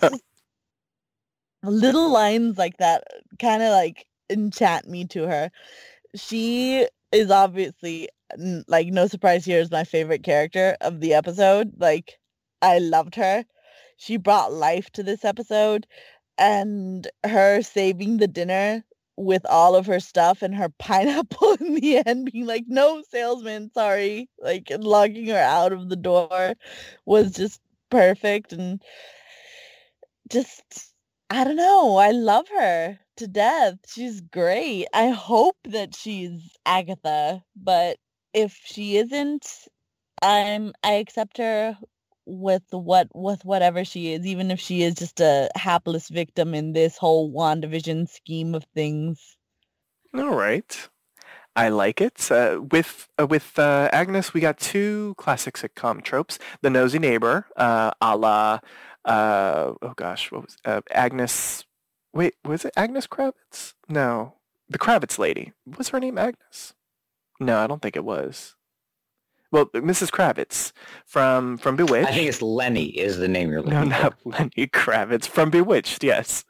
little lines like that kind of like enchant me to her. She is obviously like no surprise here is my favorite character of the episode. Like, I loved her. She brought life to this episode, and her saving the dinner with all of her stuff and her pineapple in the end being like no salesman sorry. Like logging her out of the door was just perfect and just i don't know i love her to death she's great. I hope that she's agatha but if she isn't i'm i accept her with what with whatever she is, even if she is just a hapless victim in this whole WandaVision scheme of things.
All right. I like it. Uh, with uh, with uh, Agnes, we got two classic sitcom tropes: the nosy neighbor, uh, a la, uh, oh gosh, what was uh, Agnes? Wait, was it Agnes Kravitz? No, the Kravitz lady. Was her name Agnes? No, I don't think it was well, Mrs. Kravitz from from Bewitched.
I think it's Lenny is the name you're looking
no,
for.
No, not Lenny Kravitz from Bewitched. Yes.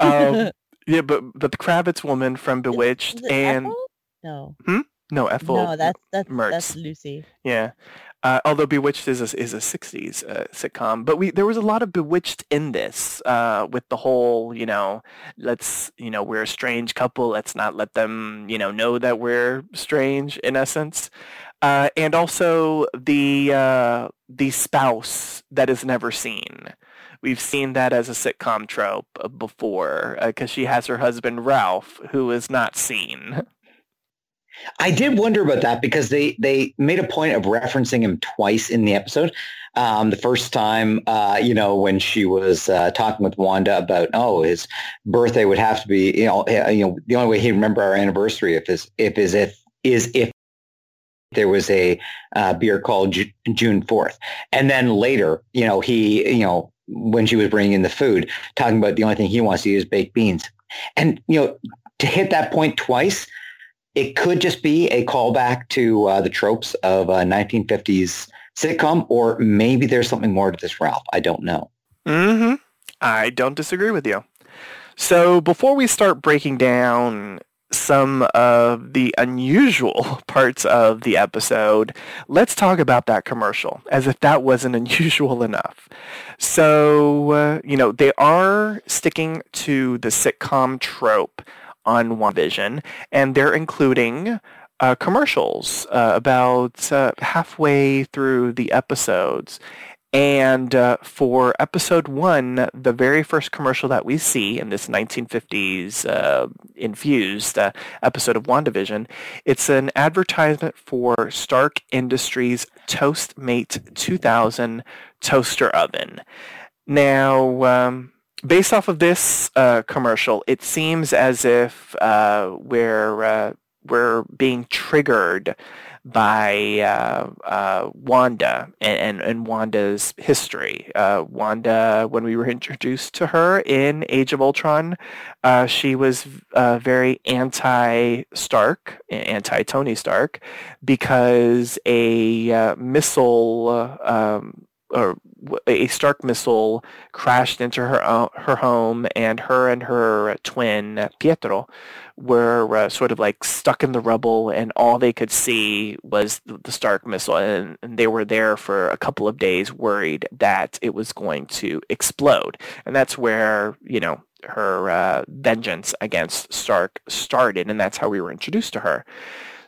Um, yeah, but but the Kravitz woman from Bewitched
is, is
and
Ethel? no,
hmm? no Ethel.
No, that's that's Mertz. that's Lucy.
Yeah. Uh, although Bewitched is a, is a 60s uh, sitcom, but we there was a lot of Bewitched in this uh, with the whole, you know, let's, you know, we're a strange couple, let's not let them, you know, know that we're strange in essence. Uh, and also the uh, the spouse that is never seen. We've seen that as a sitcom trope before because uh, she has her husband Ralph, who is not seen.
I did wonder about that because they they made a point of referencing him twice in the episode. Um, the first time, uh, you know, when she was uh, talking with Wanda about, oh, his birthday would have to be, you know, you know, the only way he'd remember our anniversary if is if is if is if there was a uh, beer called Ju- June 4th. And then later, you know, he, you know, when she was bringing in the food, talking about the only thing he wants to eat is baked beans. And, you know, to hit that point twice, it could just be a callback to uh, the tropes of a 1950s sitcom, or maybe there's something more to this, Ralph. I don't know.
Mm-hmm. I don't disagree with you. So before we start breaking down some of the unusual parts of the episode, let's talk about that commercial, as if that wasn't unusual enough. So, uh, you know, they are sticking to the sitcom trope on WandaVision, and they're including uh, commercials uh, about uh, halfway through the episodes. And uh, for episode one, the very first commercial that we see in this 1950s uh, infused uh, episode of WandaVision, it's an advertisement for Stark Industries Toastmate 2000 toaster oven. Now, um, based off of this uh, commercial, it seems as if uh, we're uh, we're being triggered by uh, uh, Wanda and, and, and, Wanda's history. Uh, Wanda, when we were introduced to her in Age of Ultron, uh, she was uh, very anti-Stark, anti-Tony Stark, because a missile um, or a Stark missile crashed into her her home, and her and her twin Pietro were uh, sort of like stuck in the rubble, and all they could see was the Stark missile, and, and, they were there for a couple of days, worried that it was going to explode, and that's where you know her uh, vengeance against Stark started, and that's how we were introduced to her.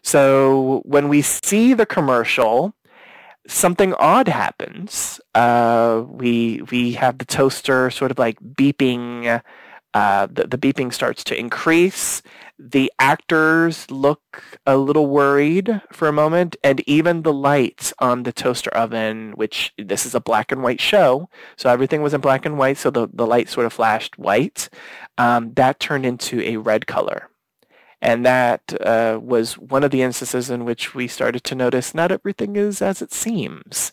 So when we see the commercial, something odd happens. Uh, we we have the toaster sort of like beeping uh, the, the beeping starts to increase. The actors look a little worried for a moment, and even the lights on the toaster oven, which this is a black and white show, so everything was in black and white, so the, the light sort of flashed white, um, that turned into a red color. And that uh, was one of the instances in which we started to notice not everything is as it seems.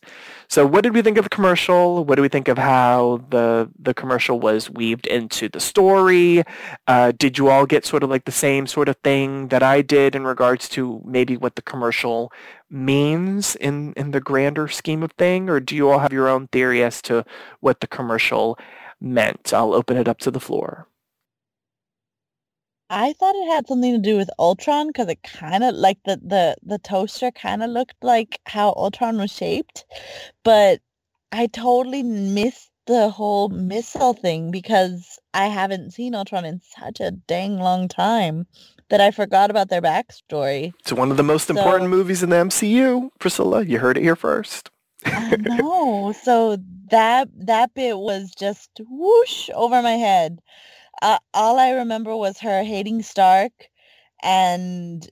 So what did we think of the commercial? What do we think of how the the commercial was weaved into the story? Uh, did you all get sort of like the same sort of thing that I did in regards to maybe what the commercial means in, in the grander scheme of thing? Or do you all have your own theory as to what the commercial meant? I'll open it up to the floor.
I thought it had something to do with Ultron because it kind of like the the the toaster kind of looked like how Ultron was shaped, but I totally missed the whole missile thing because I haven't seen Ultron in such a dang long time that I forgot about their backstory.
It's one of the most so, important movies in the MCU, Priscilla. You heard it here first.
I know. So that that bit was just whoosh over my head uh, all I remember was her hating Stark and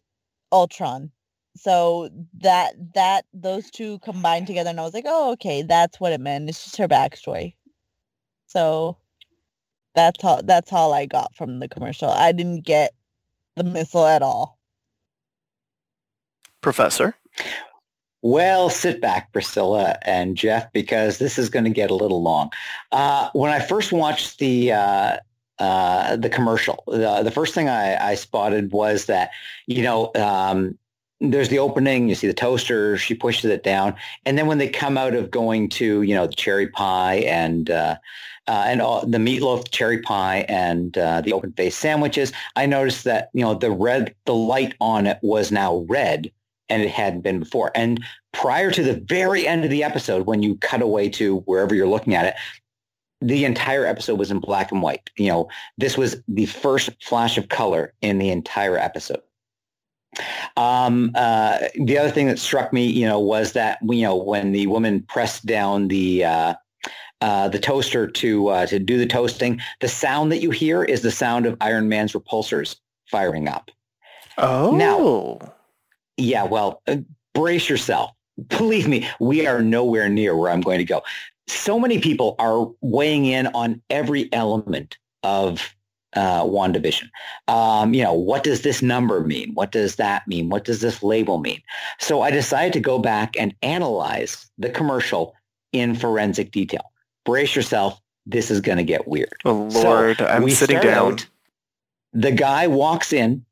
Ultron. So that that those two combined together, and I was like, oh, okay, that's what it meant. It's just her backstory. So that's all. That's all I got from the commercial. I didn't get the missile at all.
Professor.
Well, sit back, Priscilla and Jeff, because this is going to get a little long. Uh, when I first watched the uh, uh, the commercial. The, the first thing I, I, spotted was that, you know, um, there's the opening, you see the toaster, she pushes it down. And then when they come out of going to, you know, the cherry pie and, uh, uh, and all, the meatloaf cherry pie and uh, the open face sandwiches, I noticed that, you know, the red, the light on it was now red and it hadn't been before. And prior to the very end of the episode, when you cut away to wherever you're looking at it, the entire episode was in black and white. You know, this was the first flash of color in the entire episode. Um, uh, the other thing that struck me, you know, was that you know when the woman pressed down the uh, uh, the toaster to uh, to do the toasting, the sound that you hear is the sound of Iron Man's repulsors firing up.
Oh,
now, yeah. Well, uh, brace yourself. Believe me, we are nowhere near where I'm going to go so many people are weighing in on every element of uh, WandaVision. Um, you know, what does this number mean? What does that mean? What does this label mean? So I decided to go back and analyze the commercial in forensic detail. Brace yourself. This is going to get weird.
Oh, Lord, so I'm sitting down. Out,
the guy walks in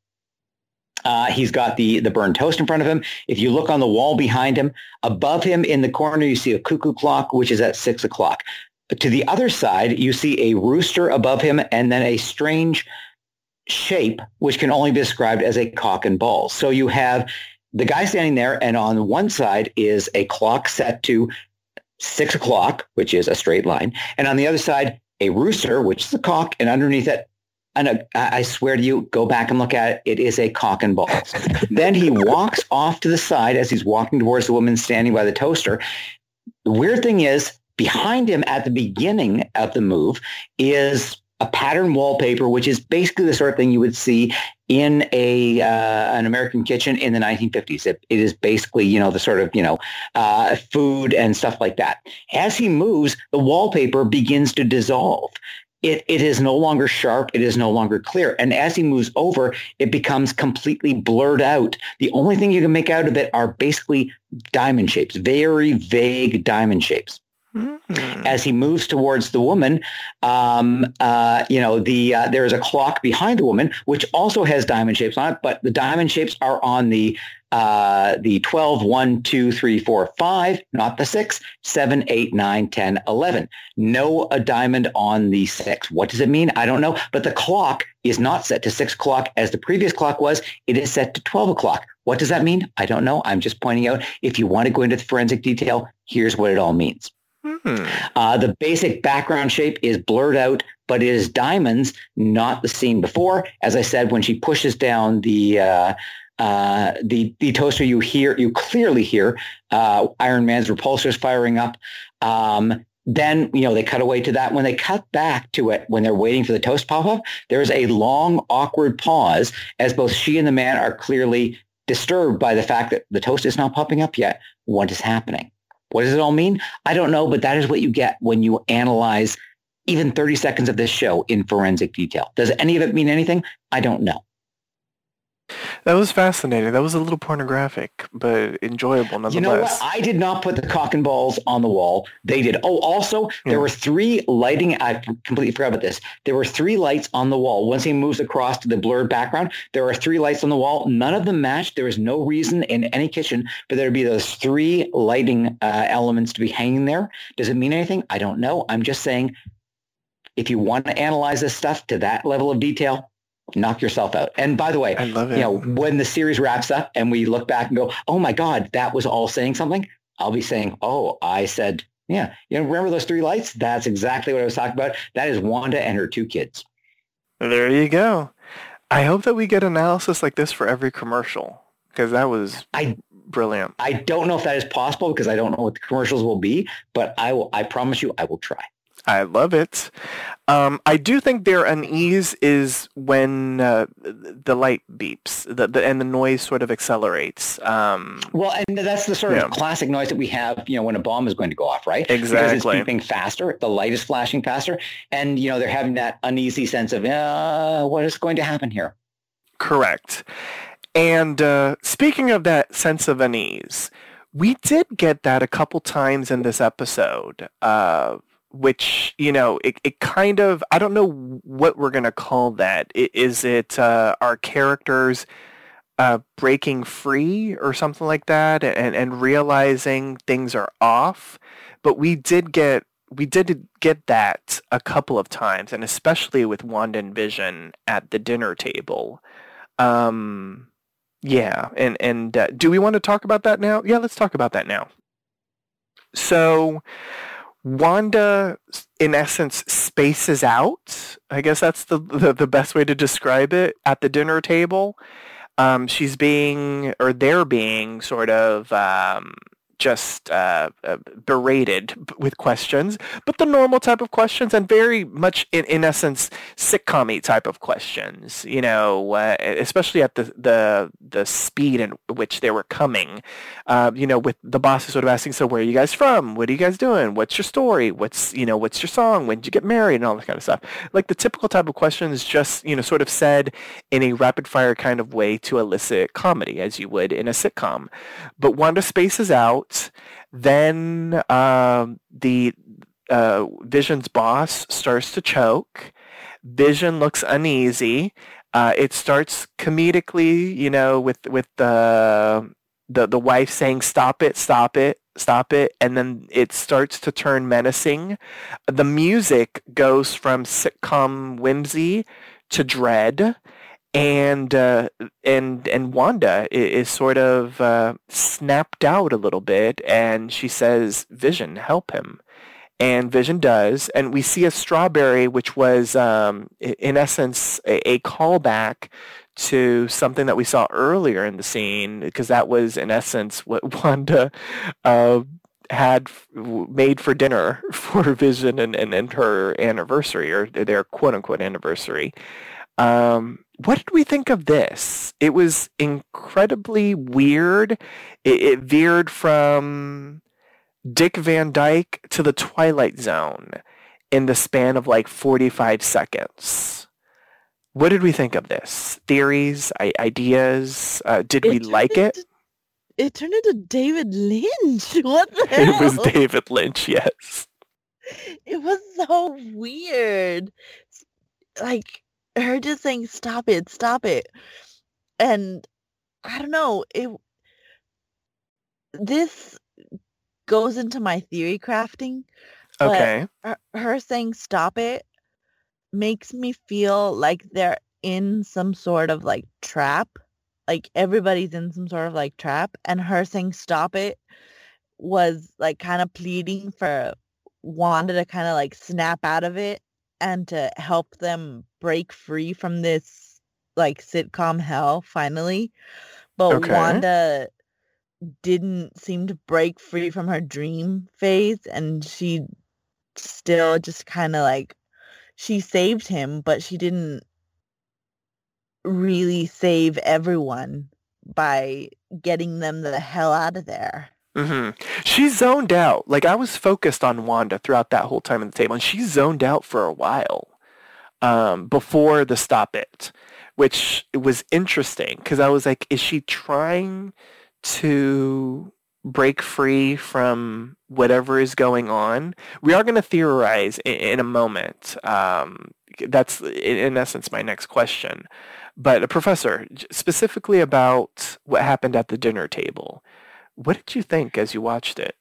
uh, he's got the, the burned toast in front of him. If you look on the wall behind him, above him in the corner, you see a cuckoo clock, which is at six o'clock. To the other side, you see a rooster above him and then a strange shape, which can only be described as a cock and balls. So you have the guy standing there, and on one side is a clock set to six o'clock, which is a straight line, and on the other side, a rooster, which is a cock, and underneath it, and I swear to you, go back and look at it. It is a cock and balls. then he walks off to the side as he's walking towards the woman standing by the toaster. The weird thing is, behind him at the beginning of the move is a pattern wallpaper, which is basically the sort of thing you would see in a uh, an American kitchen in the 1950s. It, it is basically, you know, the sort of, you know, uh, food and stuff like that. As he moves, the wallpaper begins to dissolve. It, it is no longer sharp. It is no longer clear. And as he moves over, it becomes completely blurred out. The only thing you can make out of it are basically diamond shapes, very vague diamond shapes. Mm-hmm. As he moves towards the woman, um, uh, you know, the uh, there is a clock behind the woman, which also has diamond shapes on it, but the diamond shapes are on the uh, the 12, 1, 2, 3, 4, 5, not the 6, 7, 8, 9, 10, 11. No a diamond on the 6. What does it mean? I don't know. But the clock is not set to 6 o'clock as the previous clock was. It is set to 12 o'clock. What does that mean? I don't know. I'm just pointing out if you want to go into the forensic detail, here's what it all means. Hmm. Uh, the basic background shape is blurred out, but it is diamonds, not the scene before. As I said, when she pushes down the uh, uh, the the toaster, you hear you clearly hear uh, Iron Man's repulsors firing up. Um, then you know they cut away to that. When they cut back to it, when they're waiting for the toast pop up, there is a long, awkward pause as both she and the man are clearly disturbed by the fact that the toast is not popping up yet. What is happening? What does it all mean? I don't know, but that is what you get when you analyze even 30 seconds of this show in forensic detail. Does any of it mean anything? I don't know.
That was fascinating. That was a little pornographic, but enjoyable nonetheless. You know what?
I did not put the cock and balls on the wall. They did. Oh, also, there yeah. were three lighting. I completely forgot about this. There were three lights on the wall. Once he moves across to the blurred background, there are three lights on the wall. None of them matched. There is no reason in any kitchen for there to be those three lighting uh, elements to be hanging there. Does it mean anything? I don't know. I'm just saying if you want to analyze this stuff to that level of detail, knock yourself out. And by the way, I love it. you know, when the series wraps up and we look back and go, oh my God, that was all saying something, I'll be saying, oh, I said, yeah, you know, remember those three lights? That's exactly what I was talking about. That is Wanda and her two kids.
There you go. I hope that we get analysis like this for every commercial because that was I, brilliant.
I don't know if that is possible because I don't know what the commercials will be, but I will. I promise you, I will try.
I love it. Um, I do think their unease is when uh, the light beeps the, the, and the noise sort of accelerates. Um,
well, and that's the sort yeah. of classic noise that we have, you know, when a bomb is going to go off, right?
Exactly.
Because it's beeping faster, the light is flashing faster, and you know they're having that uneasy sense of, uh, what is going to happen here?
Correct. And uh, speaking of that sense of unease, we did get that a couple times in this episode. Uh, which you know it, it kind of i don't know what we're going to call that. Is it uh, our characters uh, breaking free or something like that and, and realizing things are off? But we did get we did get that a couple of times and especially with wanda and vision at the dinner table. Um yeah and and uh, do we want to talk about that now? Yeah let's talk about that now. So Wanda, in essence, spaces out. I guess that's the, the, the best way to describe it at the dinner table. Um, she's being, or they're being, sort of um, just uh, uh, berated with questions, but the normal type of questions and very much, in, in essence, sitcom type of questions, you know, uh, especially at the, the, the speed in which they were coming, uh, you know, with the bosses sort of asking, so where are you guys from? What are you guys doing? What's your story? What's, you know, what's your song? When did you get married? And all that kind of stuff. Like the typical type of questions just, you know, sort of said in a rapid fire kind of way to elicit comedy as you would in a sitcom. But Wanda spaces out then um, the uh, Vision's boss starts to choke. Vision looks uneasy. Uh, it starts comedically, you know, with with the the the wife saying "Stop it, stop it, stop it," and then it starts to turn menacing. The music goes from sitcom whimsy to dread, and uh, and and Wanda is, sort of uh, snapped out a little bit, and she says, "Vision, help him." And Vision does, and we see a strawberry, which was um, in essence a, a callback to something that we saw earlier in the scene, because that was in essence what Wanda uh, had made for dinner for Vision and, and, and her anniversary, or their quote unquote anniversary. Um, what did we think of this? It was incredibly weird. It, it veered from Dick Van Dyke to the Twilight Zone in the span of like 45 seconds. What did we think of this? Theories, I- ideas? Uh, did it we like it?
it turned into David Lynch. What the hell?
It was David Lynch, yes.
It was so weird. Like her just saying stop it, stop it. And I don't know, it this goes into my theory crafting.
Okay.
Her, her saying stop it makes me feel like they're in some sort of like trap like everybody's in some sort of like trap and her saying stop it was like kind of pleading for Wanda to kind of like snap out of it and to help them break free from this like sitcom hell finally. But okay. Wanda didn't seem to break free from her dream phase and she still just kind of like she saved him but she didn't really save everyone by getting them the hell out of there.
Mm-hmm. She zoned out. Like I was focused on Wanda throughout that whole time at the table, and she zoned out for a while um, before the stop it, which was interesting because I was like, is she trying to break free from whatever is going on? We are going to theorize in, in, a moment. Um, that's in essence my next question. But, uh, Professor, specifically about what happened at the dinner table, what did you think as you watched it?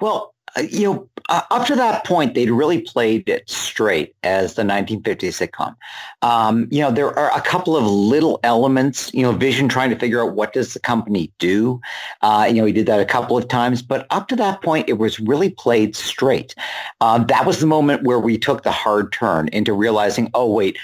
Well, you know, uh, up to that point, they'd really played it straight as the 1950s sitcom. Um, you know, there are a couple of little elements, you know, Vision trying to figure out what does the company do. Uh, you know, he did that a couple of times, but up to that point, it was really played straight. Uh, that was the moment where we took the hard turn into realizing, oh, wait,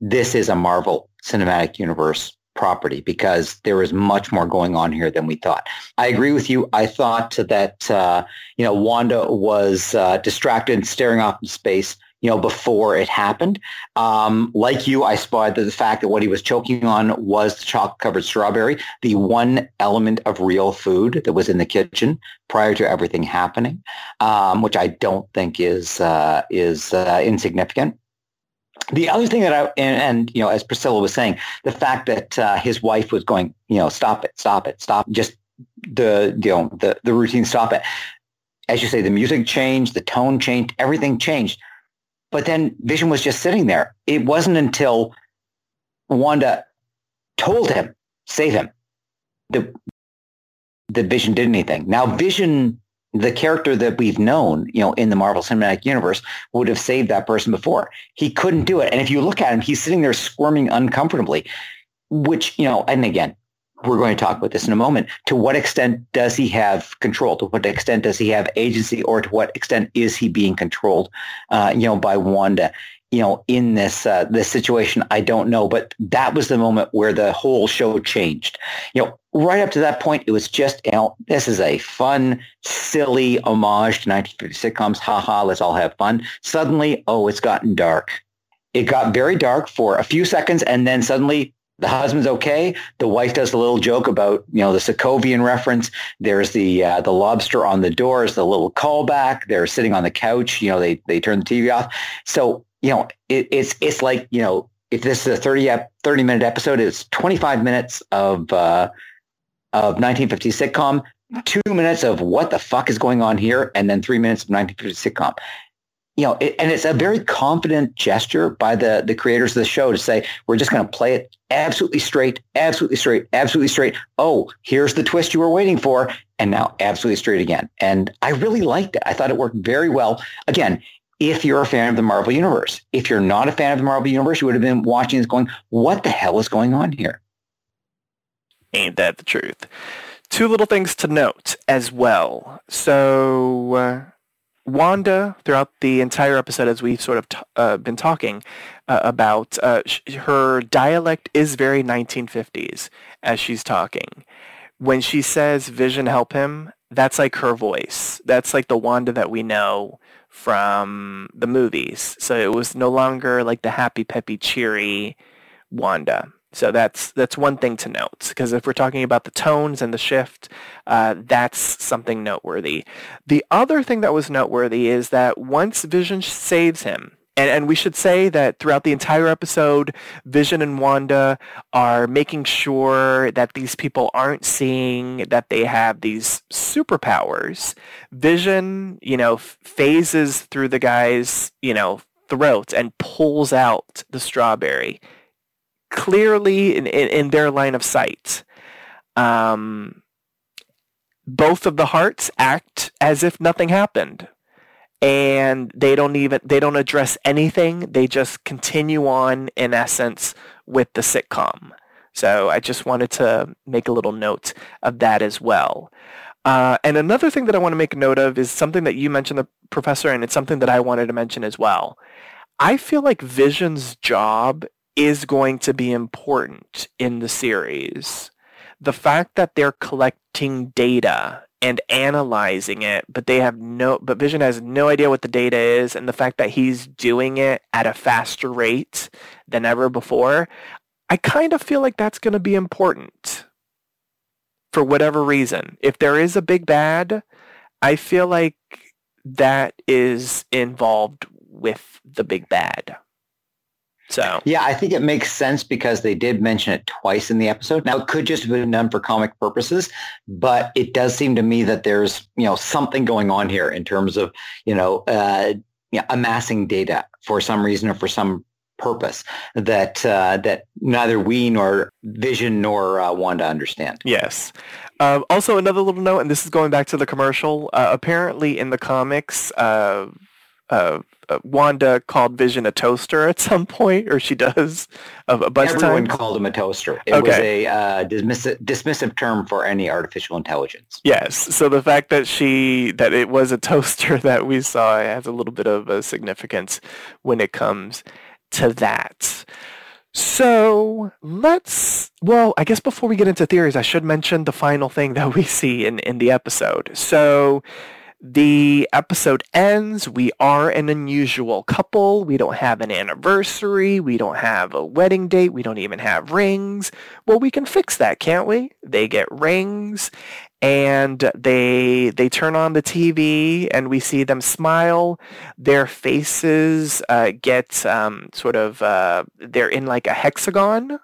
this is a Marvel Cinematic Universe property because there is much more going on here than we thought. I agree with you. I thought that uh, you know Wanda was uh, distracted and staring off in space. You know, before it happened. Um, like you, I spotted the fact that what he was choking on was the chocolate-covered strawberry, the one element of real food that was in the kitchen prior to everything happening, um, which I don't think is uh, is uh, insignificant the other thing that I and, and, you know, as Priscilla was saying, the fact that uh, his wife was going, you know, stop it, stop it, stop, just the you know the the routine, stop it. As you say, the music changed, the tone changed, everything changed. But then Vision was just sitting there. It wasn't until Wanda told him, save him, that the Vision did anything. Now Vision the character that we've known, you know, in the Marvel Cinematic Universe would have saved that person before. He couldn't do it. And if you look at him, he's sitting there squirming uncomfortably, which, you know, and again, we're going to talk about this in a moment. To what extent does he have control? To what extent does he have agency or to what extent is he being controlled, uh, you know, by Wanda? You know, in this uh, this situation, I don't know, but that was the moment where the whole show changed. You know, right up to that point, it was just, you know, this is a fun, silly homage to 1950 sitcoms. Ha ha, let's all have fun. Suddenly, oh, it's gotten dark. It got very dark for a few seconds, and then suddenly the husband's okay. The wife does a little joke about you know the Sokovian reference. There's the uh, the lobster on the doors, the little callback. They're sitting on the couch. You know they they turn the TV off. So you know, it, it's it's like you know, if this is a 30, 30 minute episode, it's 25 minutes of uh, of 1950 sitcom, two minutes of what the fuck is going on here, and then three minutes of 1950 sitcom. You know, it, and it's a very confident gesture by the the creators of the show to say we're just going to play it absolutely straight, absolutely straight, absolutely straight. Oh, here's the twist you were waiting for, and now absolutely straight again. And I really liked it. I thought it worked very well. Again, if you're a fan of the Marvel Universe. If you're not a fan of the Marvel Universe, you would have been watching this going, what the hell is going on here?
Ain't that the truth? Two little things to note as well. So, uh, Wanda, throughout the entire episode, as we've sort of t- uh, been talking uh, about, uh, sh- her dialect is very 1950s as she's talking. When she says Vision help him, that's like her voice. That's like the Wanda that we know from the movies. So it was no longer like the happy, peppy, cheery Wanda. So that's that's one thing to note because if we're talking about the tones and the shift, uh, that's something noteworthy. The other thing that was noteworthy is that once Vision saves him, and, and we should say that throughout the entire episode, Vision and Wanda are making sure that these people aren't seeing that they have these superpowers. Vision, you know, phases through the guy's, you know, throat and pulls out the strawberry clearly in, in, in their line of sight. Um, both of the Harts act as if nothing happened and they don't even they don't address anything. They just continue on in essence with the sitcom. So i just wanted to make a little note of that as well. Uh, and another thing that i want to make a note of is something that you mentioned the professor and it's something that i wanted to mention as well. I feel like vision's job is going to be important in the series. The fact that they're collecting data and analyzing it, but they have no, but Vision has no idea what the data is, and the fact that he's doing it at a faster rate than ever before, I kind of feel like that's going to be important for whatever reason. If there is a big bad, I feel like that is involved with the big bad. So
yeah, I think it makes sense because they did mention it twice in the episode. Now it could just have been done for comic purposes, but it does seem to me that there's you know something going on here in terms of you know, uh, you know amassing data for some reason or for some purpose that uh, that neither we nor Vision nor uh, Wanda understand.
Yes. Um, also, another little note, and this is going back to the commercial. Uh, apparently, in the comics, uh, uh, Wanda called Vision a toaster at some point, or she does a, a bunch
Everyone
of times.
called him a toaster. It was a uh, dismissive, dismissive term for any artificial intelligence.
Yes. So the fact that she that it was a toaster that we saw has a little bit of a significance when it comes to that. So let's, well, I guess before we get into theories, I should mention the final thing that we see in, in the episode. So the episode ends. We are an unusual couple. We don't have an anniversary. We don't have a wedding date. We don't even have rings. Well, we can fix that, can't we? They get rings and they they turn on the TV and we see them smile. Their faces uh, get um, sort of uh, they're in like a hexagon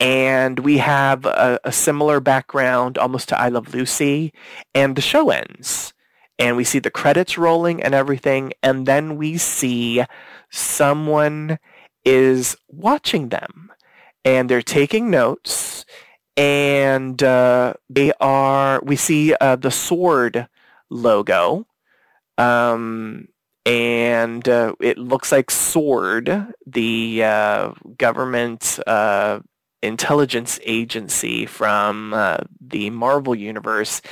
and we have a, a, similar background almost to I Love Lucy, and the show ends and we see the credits rolling and everything, and then we see someone is watching them, and they're taking notes, and uh, they are. We see uh, the sword logo, um, and uh, it looks like Sword, the uh, government uh, intelligence agency from uh, the Marvel universe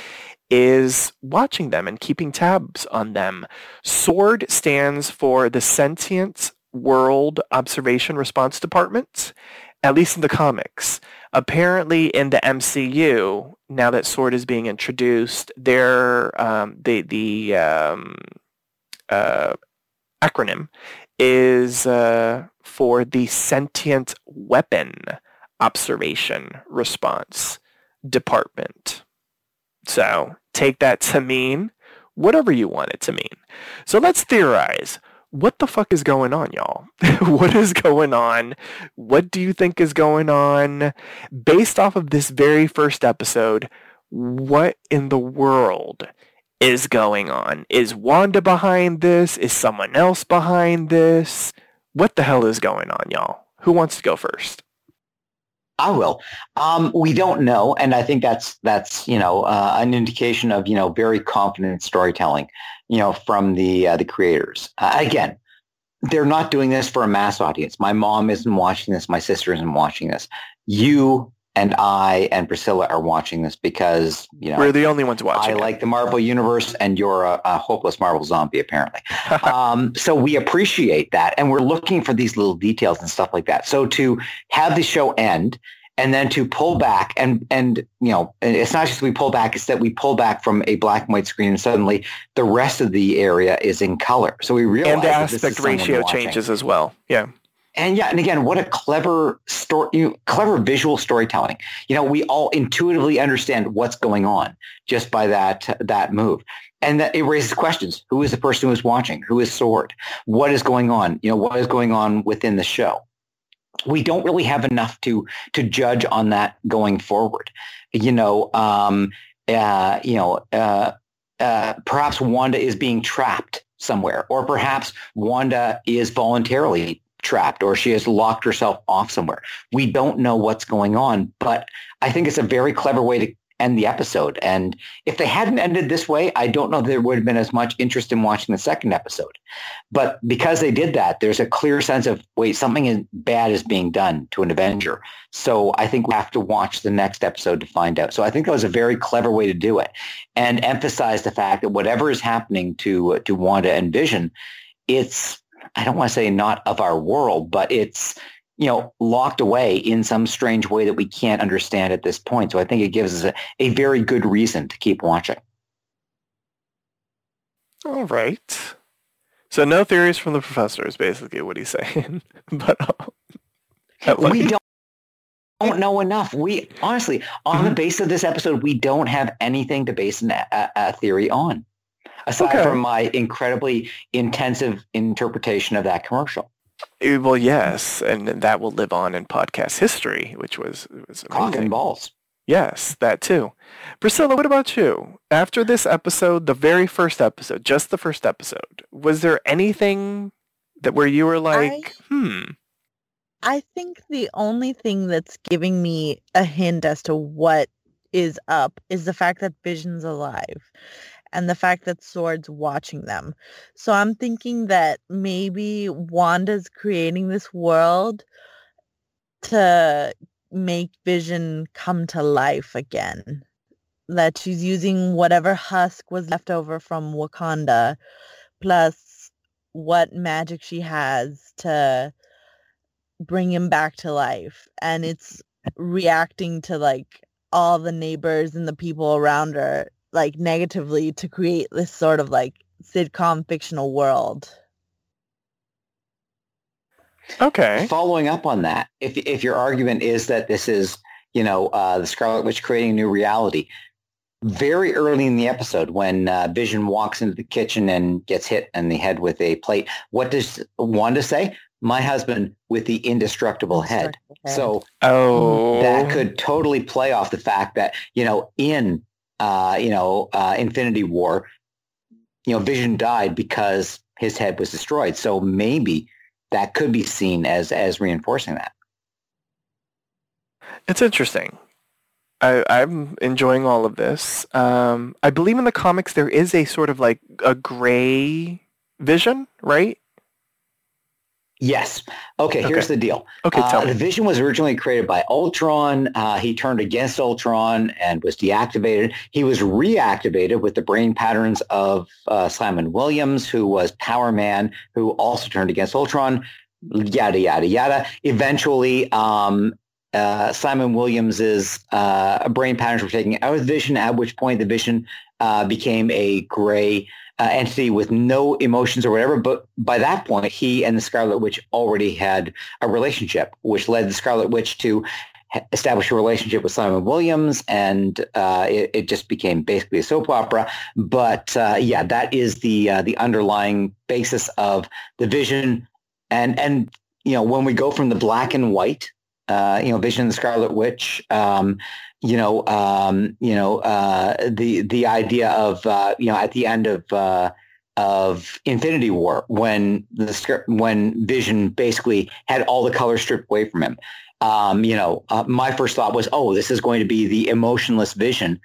is watching them and keeping tabs on them. SWORD stands for the Sentient World Observation Response Department, at least in the comics. Apparently in the MCU, now that SWORD is being introduced, their um, the the um, uh, acronym is uh, for the Sentient Weapon Observation Response Department. So take that to mean whatever you want it to mean. So let's theorize. What the fuck is going on, y'all? what is going on? What do you think is going on? Based off of this very first episode, what in the world is going on? Is Wanda behind this? Is someone else behind this? What the hell is going on, y'all? Who wants to go first?
I will. Um, we don't know, and I think that's that's you know uh, an indication of you know very confident storytelling, you know, from the uh, the creators. Uh, again, they're not doing this for a mass audience. My mom isn't watching this. My sister isn't watching this. You and I and Priscilla are watching this because you know
We're the only ones watching.
I
it.
like the Marvel universe, and you're a, a hopeless Marvel zombie, apparently. um, so we appreciate that, and we're looking for these little details and stuff like that. So to have the show end and then to pull back and and you know it's not just we pull back it's that we pull back from a black and white screen and suddenly the rest of the area is in color so we realize
and the
that this is
aspect ratio
watching.
changes as well. Yeah.
And yeah and again what a clever story you clever visual storytelling. You know we all intuitively understand what's going on just by that that move. And that it raises questions. Who is the person who is watching? Who is sword? What is going on? You know what is going on within the show? We don't really have enough to to judge on that going forward. You know um uh you know uh uh perhaps wanda is being trapped somewhere or perhaps wanda is voluntarily trapped or she has locked herself off somewhere we don't know what's going on but i think it's a very clever way to end the episode and if they hadn't ended this way i don't know there would have been as much interest in watching the second episode but because they did that, there's a clear sense of, wait, something bad is being done to an Avenger. So I think we have to watch the next episode to find out. So I think that was a very clever way to do it and emphasize the fact that whatever is happening to, uh, to Wanda and Vision, it's, I don't want to say not of our world, but it's, you know, locked away in some strange way that we can't understand at this point. So I think it gives us a, a very good reason to keep watching.
All right. So no theories from the professor is basically what he's saying. but uh,
we don't don't know enough. We honestly, on the
Mhm.
base of this episode, we don't have anything to base an, a, a theory on, aside
Okay.
from my incredibly intensive interpretation of that commercial.
Eh, well, yes, and that will live on in podcast history, which was was
Cock and balls.
Yes, that too. Priscilla, what about you? After this episode, the very first episode, just the first episode, was there anything that where you were like, hmm,
I think the only thing that's giving me a hint as to what is up is the fact that Vision's alive and the fact that S.W.O.R.D.'s watching them. So I'm thinking that maybe Wanda's creating this world to make Vision come to life again. That she's using whatever husk was left over from Wakanda plus what magic she has to bring him back to life and it's reacting to like all the neighbors and the people around her like negatively to create this sort of like sitcom fictional world
okay,
Following up on that, if if your argument is that this is, you know, uh, the Scarlet Witch creating a new reality, very early in the episode when uh, Vision walks into the kitchen and gets hit in the head with a plate, what does Wanda say? My husband with the indestructible head. So
oh,
that could totally play off the fact that you know in uh, you know uh, Infinity War, you know Vision died because his head was destroyed. So maybe that could be seen as as reinforcing that.
It's interesting. I, I'm enjoying all of this. Um, I believe in the comics there is a sort of like a gray vision, right?
Yes. Okay. Here's
Okay.
the deal.
Okay,
Uh, the. Vision was originally created by Ultron. Uh, he turned against Ultron and was deactivated. He was reactivated with the brain patterns of uh, Simon Williams, who was Power Man, who also turned against Ultron. Yada yada yada. Eventually, um, uh, Simon Williams's uh, brain patterns were taken out of the Vision. At which point, the Vision uh, became a gray uh, entity with no emotions or whatever. But by that point, he and the Scarlet Witch already had a relationship, which led the Scarlet Witch to establish a relationship with Simon Williams, and uh, it, it just became basically a soap opera. But uh, yeah, that is the uh, the underlying basis of the Vision, and and you know when we go from the black and white, uh, you know, Vision the Scarlet Witch. Um, you know, um, you know, uh, the the idea of uh, you know at the end of uh, of Infinity War when the when Vision basically had all the color stripped away from him. Um, you know, uh, my first thought was, oh, this is going to be the emotionless Vision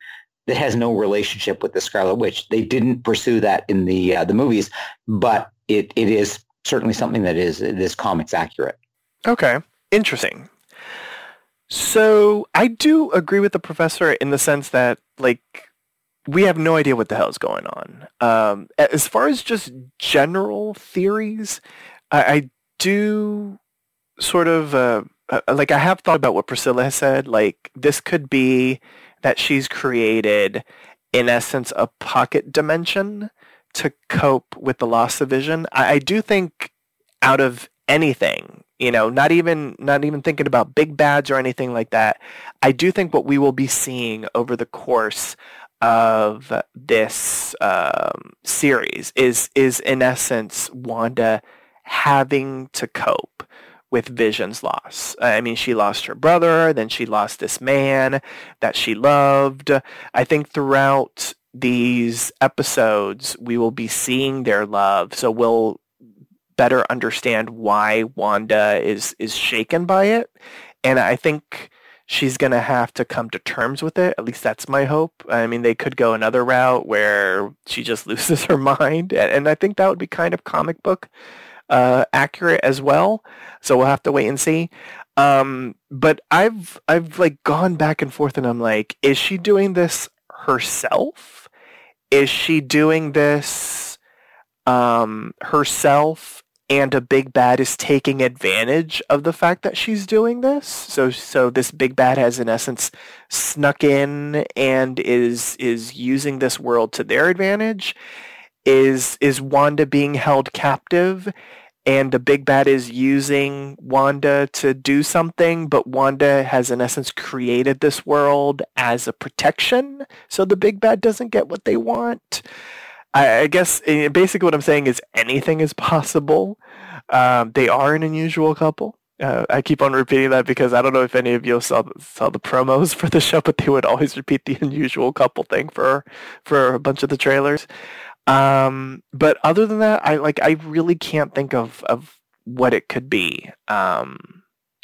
that has no relationship with the Scarlet Witch. They didn't pursue that in the uh, the movies, but it it is certainly something that is this comics accurate.
Okay, interesting. So I do agree with the professor in the sense that like we have no idea what the hell is going on. Um, as far as just general theories, I, I do sort of uh, uh, like I have thought about what Priscilla has said. Like this could be that she's created, in essence, a pocket dimension to cope with the loss of vision. I, I do think out of anything, you know, not even not even thinking about big bads or anything like that. I do think what we will be seeing over the course of this um, series is is in essence Wanda having to cope with Vision's loss. I mean, she lost her brother, then she lost this man that she loved. I think throughout these episodes, we will be seeing their love, so we'll better understand why Wanda is is shaken by it. And I think she's going to have to come to terms with it. At least that's my hope. I mean, they could go another route where she just loses her mind. And I think that would be kind of comic book uh, accurate as well. So we'll have to wait and see. Um, but I've, I've like gone back and forth and I'm like, is she doing this herself? Is she doing this um, herself and a big bad is taking advantage of the fact that she's doing this. So so this big bad has in essence snuck in and is is using this world to their advantage. Is is Wanda being held captive and the big bad is using Wanda to do something, but Wanda has in essence created this world as a protection so the big bad doesn't get what they want. I, I guess eh, basically what I'm saying is anything is possible. Um, they are an unusual couple. Uh, I keep on repeating that because I don't know if any of you saw saw the promos for the show, but they would always repeat the unusual couple thing for for a bunch of the trailers. Um, but other than that, I like I really can't think of of what it could be. Um,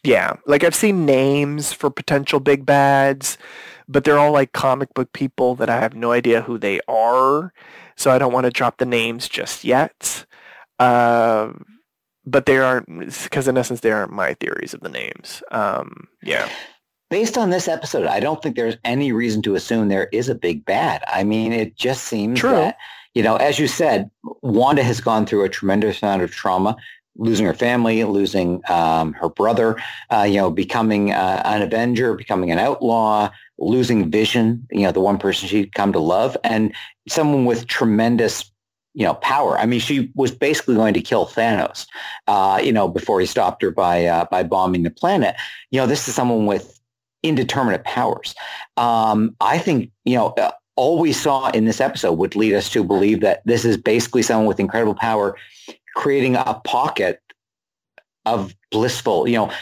yeah, like I've seen names for potential big bads, but they're all like comic book people that I have no idea who they are so I don't want to drop the names just yet. Uh, but they aren't, because in essence, they aren't my theories of the names. Um, yeah.
Based on this episode, I don't think there's any reason to assume there is a big bad. I mean, it just seems True. that, you know, as you said, Wanda has gone through a tremendous amount of trauma losing her family, losing um, her brother, uh, you know, becoming uh, an Avenger, becoming an outlaw, losing Vision, you know, the one person she'd come to love, and someone with tremendous, you know, power. I mean, she was basically going to kill Thanos, uh, you know, before he stopped her by uh, by bombing the planet. You know, this is someone with indeterminate powers. Um, I think, you know, uh, all we saw in this episode would lead us to believe that this is basically someone with incredible power creating a pocket of blissful, you know,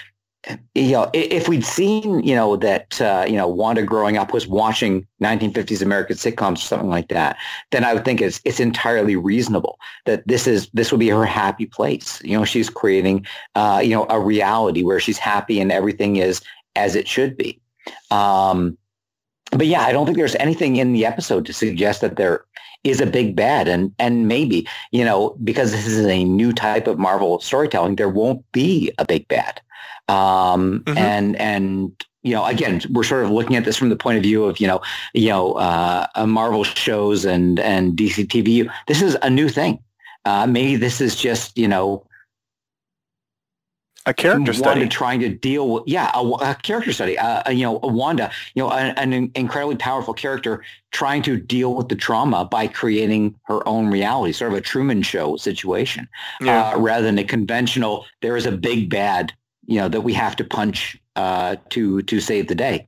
you know, if we'd seen, you know, that, uh, you know, Wanda growing up was watching 1950s American sitcoms or something like that, then I would think it's, it's entirely reasonable that this is, this would be her happy place. You know, she's creating, uh, you know, a reality where she's happy and everything is as it should be. Um, but yeah, I don't think there's anything in the episode to suggest that there is a big bad. And, and maybe, you know, because this is a new type of Marvel storytelling, there won't be a big bad. Um, mm-hmm. and, and, you know, again, we're sort of looking at this from the point of view of, you know, you know, uh, Marvel shows and, and DC TV. This is a new thing. Uh, maybe this is just, you know,
a character study.
Wanda trying to deal with, yeah, a, a character study. Uh, you know, Wanda, you know, an, an, incredibly powerful character trying to deal with the trauma by creating her own reality, sort of a Truman Show situation, yeah. uh, rather than a conventional. There is a big bad, you know, that we have to punch uh, to to save the day.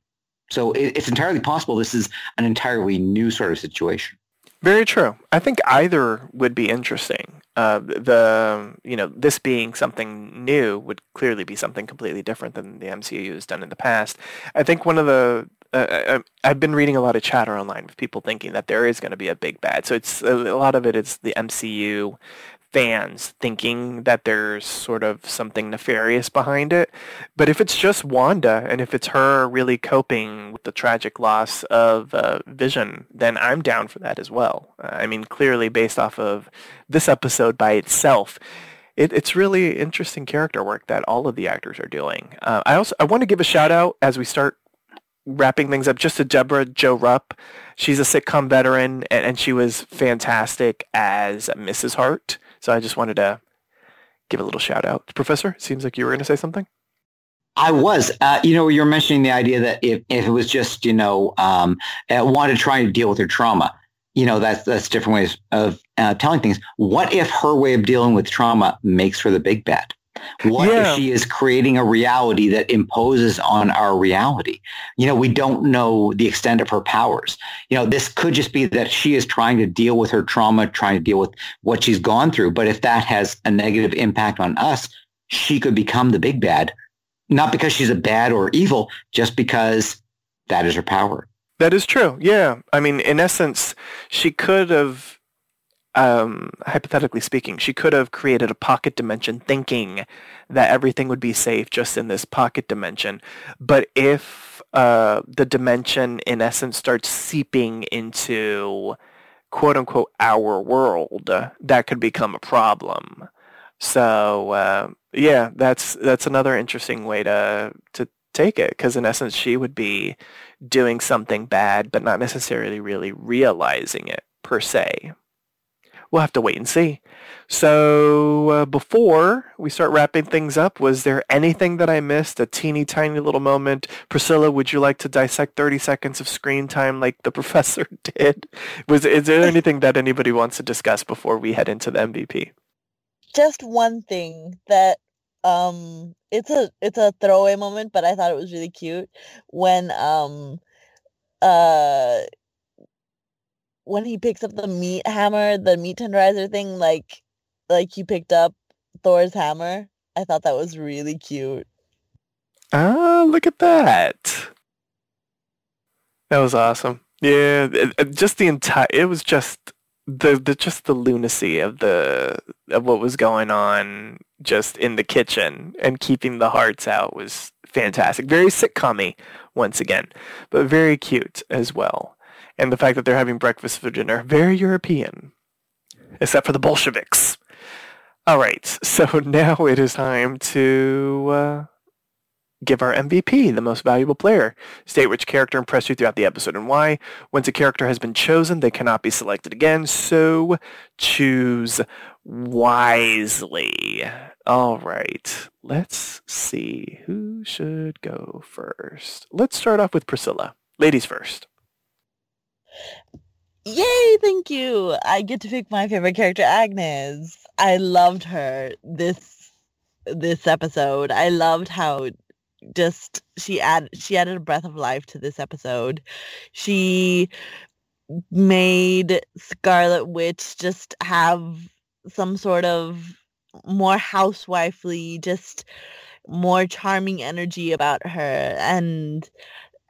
So it, it's entirely possible this is an entirely new sort of situation.
Very true. I think either would be interesting. Uh, the you know this being something new would clearly be something completely different than the MCU has done in the past. I think one of the Uh, I, I've been reading a lot of chatter online with people thinking that there is going to be a big bad. So it's a lot of it is the MCU fans thinking that there's sort of something nefarious behind it. But if it's just Wanda and if it's her really coping with the tragic loss of uh, Vision, then I'm down for that as well. Uh, I mean, clearly based off of this episode by itself, it, it's really interesting character work that all of the actors are doing. Uh, I also I want to give a shout out as we start wrapping things up just to Debra Jo Rupp. She's a sitcom veteran and, and she was fantastic as Mrs. Hart. So I just wanted to give a little shout out. Professor, seems like you were going to say something.
I was, uh, you know, you're mentioning the idea that if, if it was just, you know, um, uh, wanted to try to deal with her trauma, you know, that's, that's different ways of uh, telling things. What if her way of dealing with trauma makes her the big bad? What yeah. if she is creating a reality that imposes on our reality? You know, we don't know the extent of her powers. You know, this could just be that she is trying to deal with her trauma, trying to deal with what she's gone through. But if that has a negative impact on us, she could become the big bad, not because she's a bad or evil, just because that is her power.
That is true. Yeah. I mean, in essence, she could have um, hypothetically speaking, she could have created a pocket dimension thinking that everything would be safe just in this pocket dimension. But if uh, the dimension, in essence, starts seeping into quote unquote our world, that could become a problem. So uh, yeah, that's that's another interesting way to to take it because in essence she would be doing something bad, but not necessarily really realizing it per se we'll have to wait and see. So uh, before we start wrapping things up, was there anything that I missed? A teeny tiny little moment. Priscilla, would you like to dissect 30 seconds of screen time like the professor did? Was is there anything that anybody wants to discuss before we head into the MVP?
Just one thing that um it's a it's a throwaway moment, but I thought it was really cute when um uh when he picks up the meat hammer, the meat tenderizer thing, like like he picked up Thor's hammer. I thought that was really cute.
Ah, look at that. That was awesome. Yeah, just the entire it was just the, the just the lunacy of the of what was going on just in the kitchen and keeping the Harts out was fantastic. Very sitcom once again, but very cute as well and the fact that they're having breakfast for dinner. Very European, except for the Bolsheviks. All right, so now it is time to uh, give our MVP, the most valuable player. State which character impressed you throughout the episode and why. Once a character has been chosen, they cannot be selected again, so choose wisely. All right, let's see who should go first. Let's start off with Priscilla. Ladies first.
Yay, thank you. I get to pick my favorite character, Agnes. I loved her this this episode. I loved how just she add she added a breath of life to this episode. She made Scarlet Witch just have some sort of more housewifely, just more charming energy about her and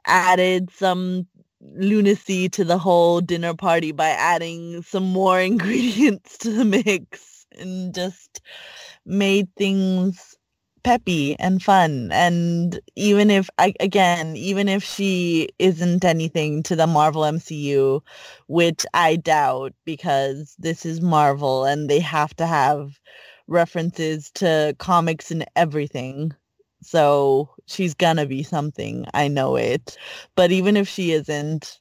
added some lunacy to the whole dinner party by adding some more ingredients to the mix and just made things peppy and fun. And even if I, again even if she isn't anything to the marvel mcu which i doubt because this is marvel and they have to have references to comics and everything so she's gonna be something. I know it. But even if she isn't,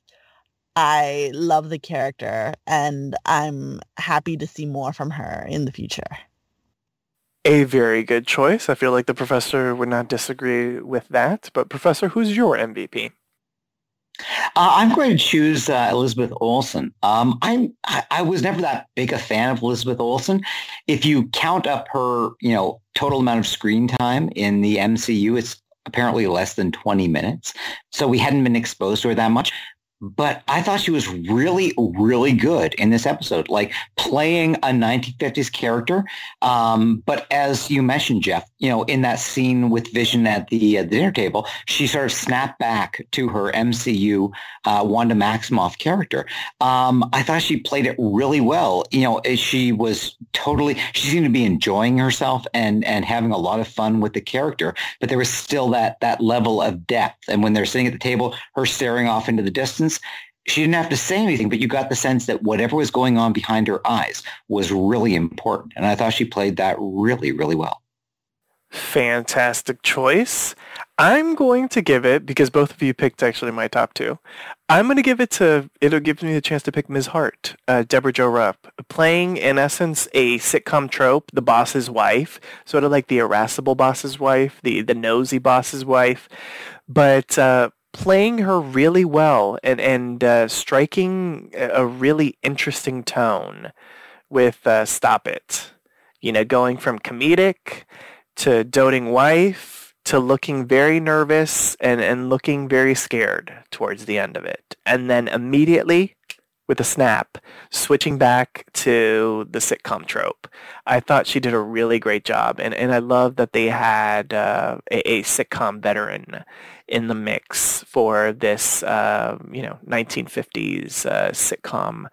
I love the character and I'm happy to see more from her in the future.
A very good choice. I feel like the professor would not disagree with that. But professor, who's your MVP?
Uh, I'm going to choose uh, Elizabeth Olsen. Um, I'm I, I, was never that big a fan of Elizabeth Olsen. If you count up her, you know, total amount of screen time in the MCU, it's apparently less than 20 minutes. So we hadn't been exposed to her that much. But I thought she was really, really good in this episode, like playing a 1950s character. Um, but as you mentioned, Jeff, you know, in that scene with Vision at the, uh, dinner table, she sort of snapped back to her MCU uh, Wanda Maximoff character. Um, I thought she played it really well. You know, she was totally, she seemed to be enjoying herself and, and having a lot of fun with the character, but there was still that, that level of depth. And when they're sitting at the table, her staring off into the distance, she didn't have to say anything, but you got the sense that whatever was going on behind her eyes was really important. And I thought she played that really, really well.
Fantastic choice. I'm going to give it, because both of you picked actually my top two, I'm going to give it to, it'll give me the chance to pick Ms. Hart, uh, Debra Jo Rupp, playing in essence a sitcom trope, the boss's wife, sort of like the irascible boss's wife, the, the nosy boss's wife, but uh, playing her really well and, and uh, striking a really interesting tone with uh, Stop It. You know, going from comedic to doting wife to looking very nervous and, and looking very scared towards the end of it. And then immediately with a snap, switching back to the sitcom trope. I thought she did a really great job, and, and I love that they had uh, a, a, sitcom veteran in the mix for this, uh, you know, 1950s uh, sitcom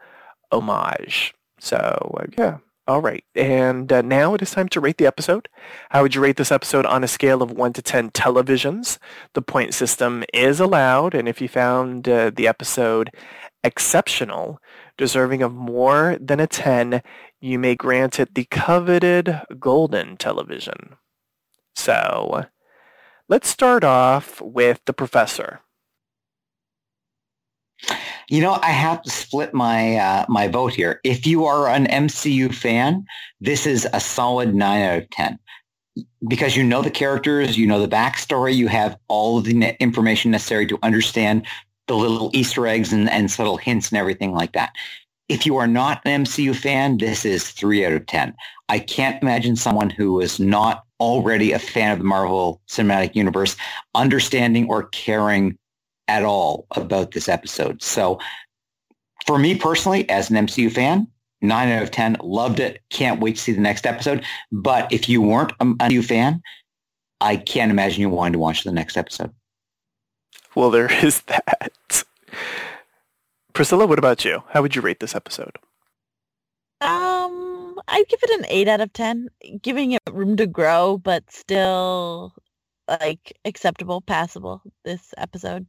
homage. So uh, yeah, all right. And uh, now it is time to rate the episode. How would you rate this episode on a scale of 1 to 10 televisions? The point system is allowed, and if you found uh, the episode exceptional, deserving of more than a 10, you may grant it the coveted golden television. So, let's start off with the professor.
You know, I have to split my uh, my vote here. If you are an MCU fan, this is a solid nine out of ten because you know the characters, you know the backstory, you have all of the information necessary to understand the little Easter eggs and, and subtle hints and everything like that. If you are not an MCU fan, this is three out of 10. I can't imagine someone who is not already a fan of the Marvel Cinematic Universe understanding or caring at all about this episode. So for me personally, as an MCU fan, 9 out of 10, loved it. Can't wait to see the next episode. But if you weren't a MCU fan, I can't imagine you wanting to watch the next episode.
Well, there is that. Priscilla, what about you? How would you rate this episode?
Um, I'd give it an eight out of ten, giving it room to grow, but still like acceptable, passable. This episode,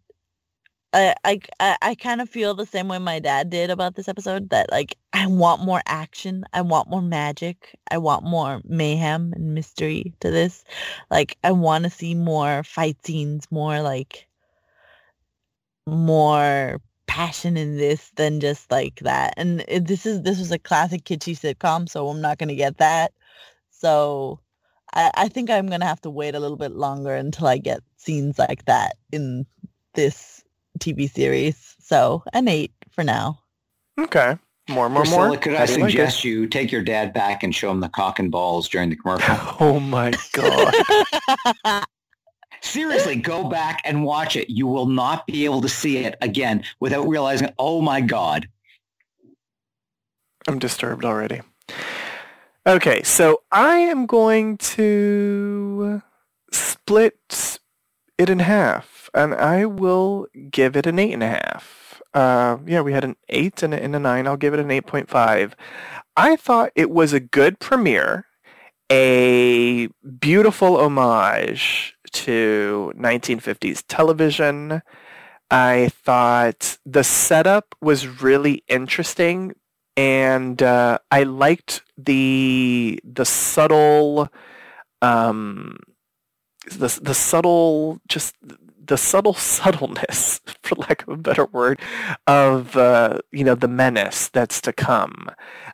I I I kind of feel the same way my dad did about this episode. That like I want more action, I want more magic, I want more mayhem and mystery to this. Like I want to see more fight scenes, more like more passion in this than just like that. And it, this is this was a classic kitschy sitcom, so I'm not gonna get that. So I, I think I'm gonna have to wait a little bit longer until I get scenes like that in this TV series. So an eight for now.
Okay. More, more,
Priscilla,
more.
could I suggest like you take your dad back and show him the cock and balls during the commercial?
oh my god.
Seriously, go back and watch it. You will not be able to see it again without realizing, oh my God.
I'm disturbed already. Okay, so I am going to split it in half, and I will give it an eight and a half. Uh, yeah, we had an eight and a, and a nine. I'll give it an 8.5. I thought it was a good premiere, a beautiful homage to 1950s television. I thought the setup was really interesting, and uh, I liked the the subtle, um, the the subtle just the subtle subtleness, for lack of a better word, of uh, you know the menace that's to come.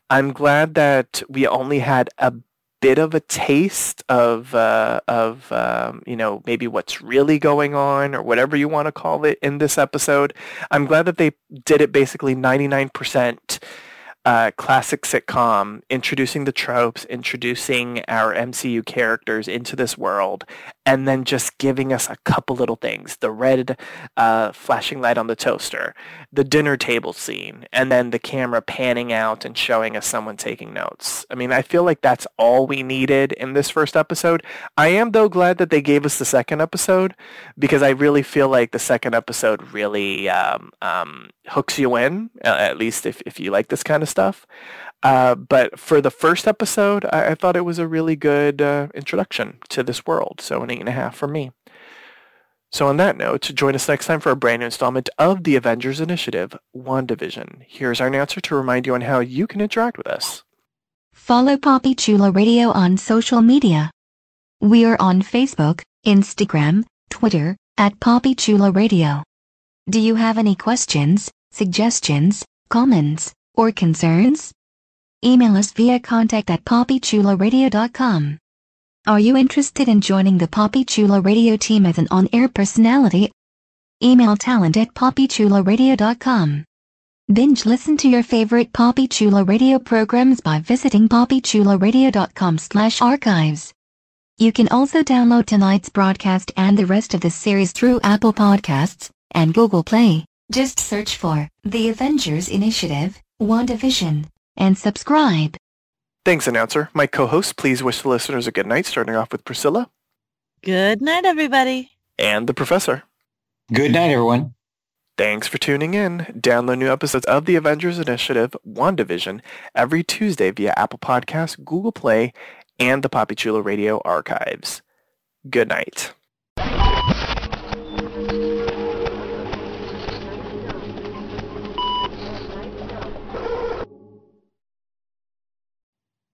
I'm glad that we only had a bit of a taste of uh, of um, you know maybe what's really going on or whatever you want to call it in this episode. I'm glad that they did it basically 99% uh, classic sitcom, introducing the tropes, introducing our MCU characters into this world, and then just giving us a couple little things. The red uh, flashing light on the toaster the dinner table scene and then the camera panning out and showing us someone taking notes. I mean i feel like that's all we needed in this first episode. I am though glad that they gave us the second episode because i really feel like the second episode really um, um, hooks you in uh, at least if, if you like this kind of stuff uh, but for the first episode, I, I thought it was a really good uh, introduction to this world. So an eight and a half for me. So on that note, join us next time for a brand new installment of the Avengers Initiative, WandaVision. Here's our answer to remind you on how you can interact with us.
Follow Papi Chulo Radio on social media. We are on Facebook, Instagram, Twitter, at Papi Chulo Radio. Do you have any questions, suggestions, comments, or concerns? Email us via contact at PapiChuloRadio.com. Are you interested in joining the Papi Chulo Radio team as an on-air personality? Email talent at PapiChuloRadio.com. Binge listen to your favorite Papi Chulo Radio programs by visiting PapiChuloRadio.com slash archives. You can also download tonight's broadcast and the rest of the series through Apple Podcasts and Google Play. Just search for The Avengers Initiative, WandaVision and subscribe.
Thanks, announcer. My co-host, please wish the listeners a good night, starting off with Priscilla.
Good night, everybody.
And the professor.
Good night, everyone.
Thanks for tuning in. Download new episodes of the Avengers Initiative, WandaVision, every Tuesday via Apple Podcasts, Google Play, and the Papi Chulo Radio archives. Good night.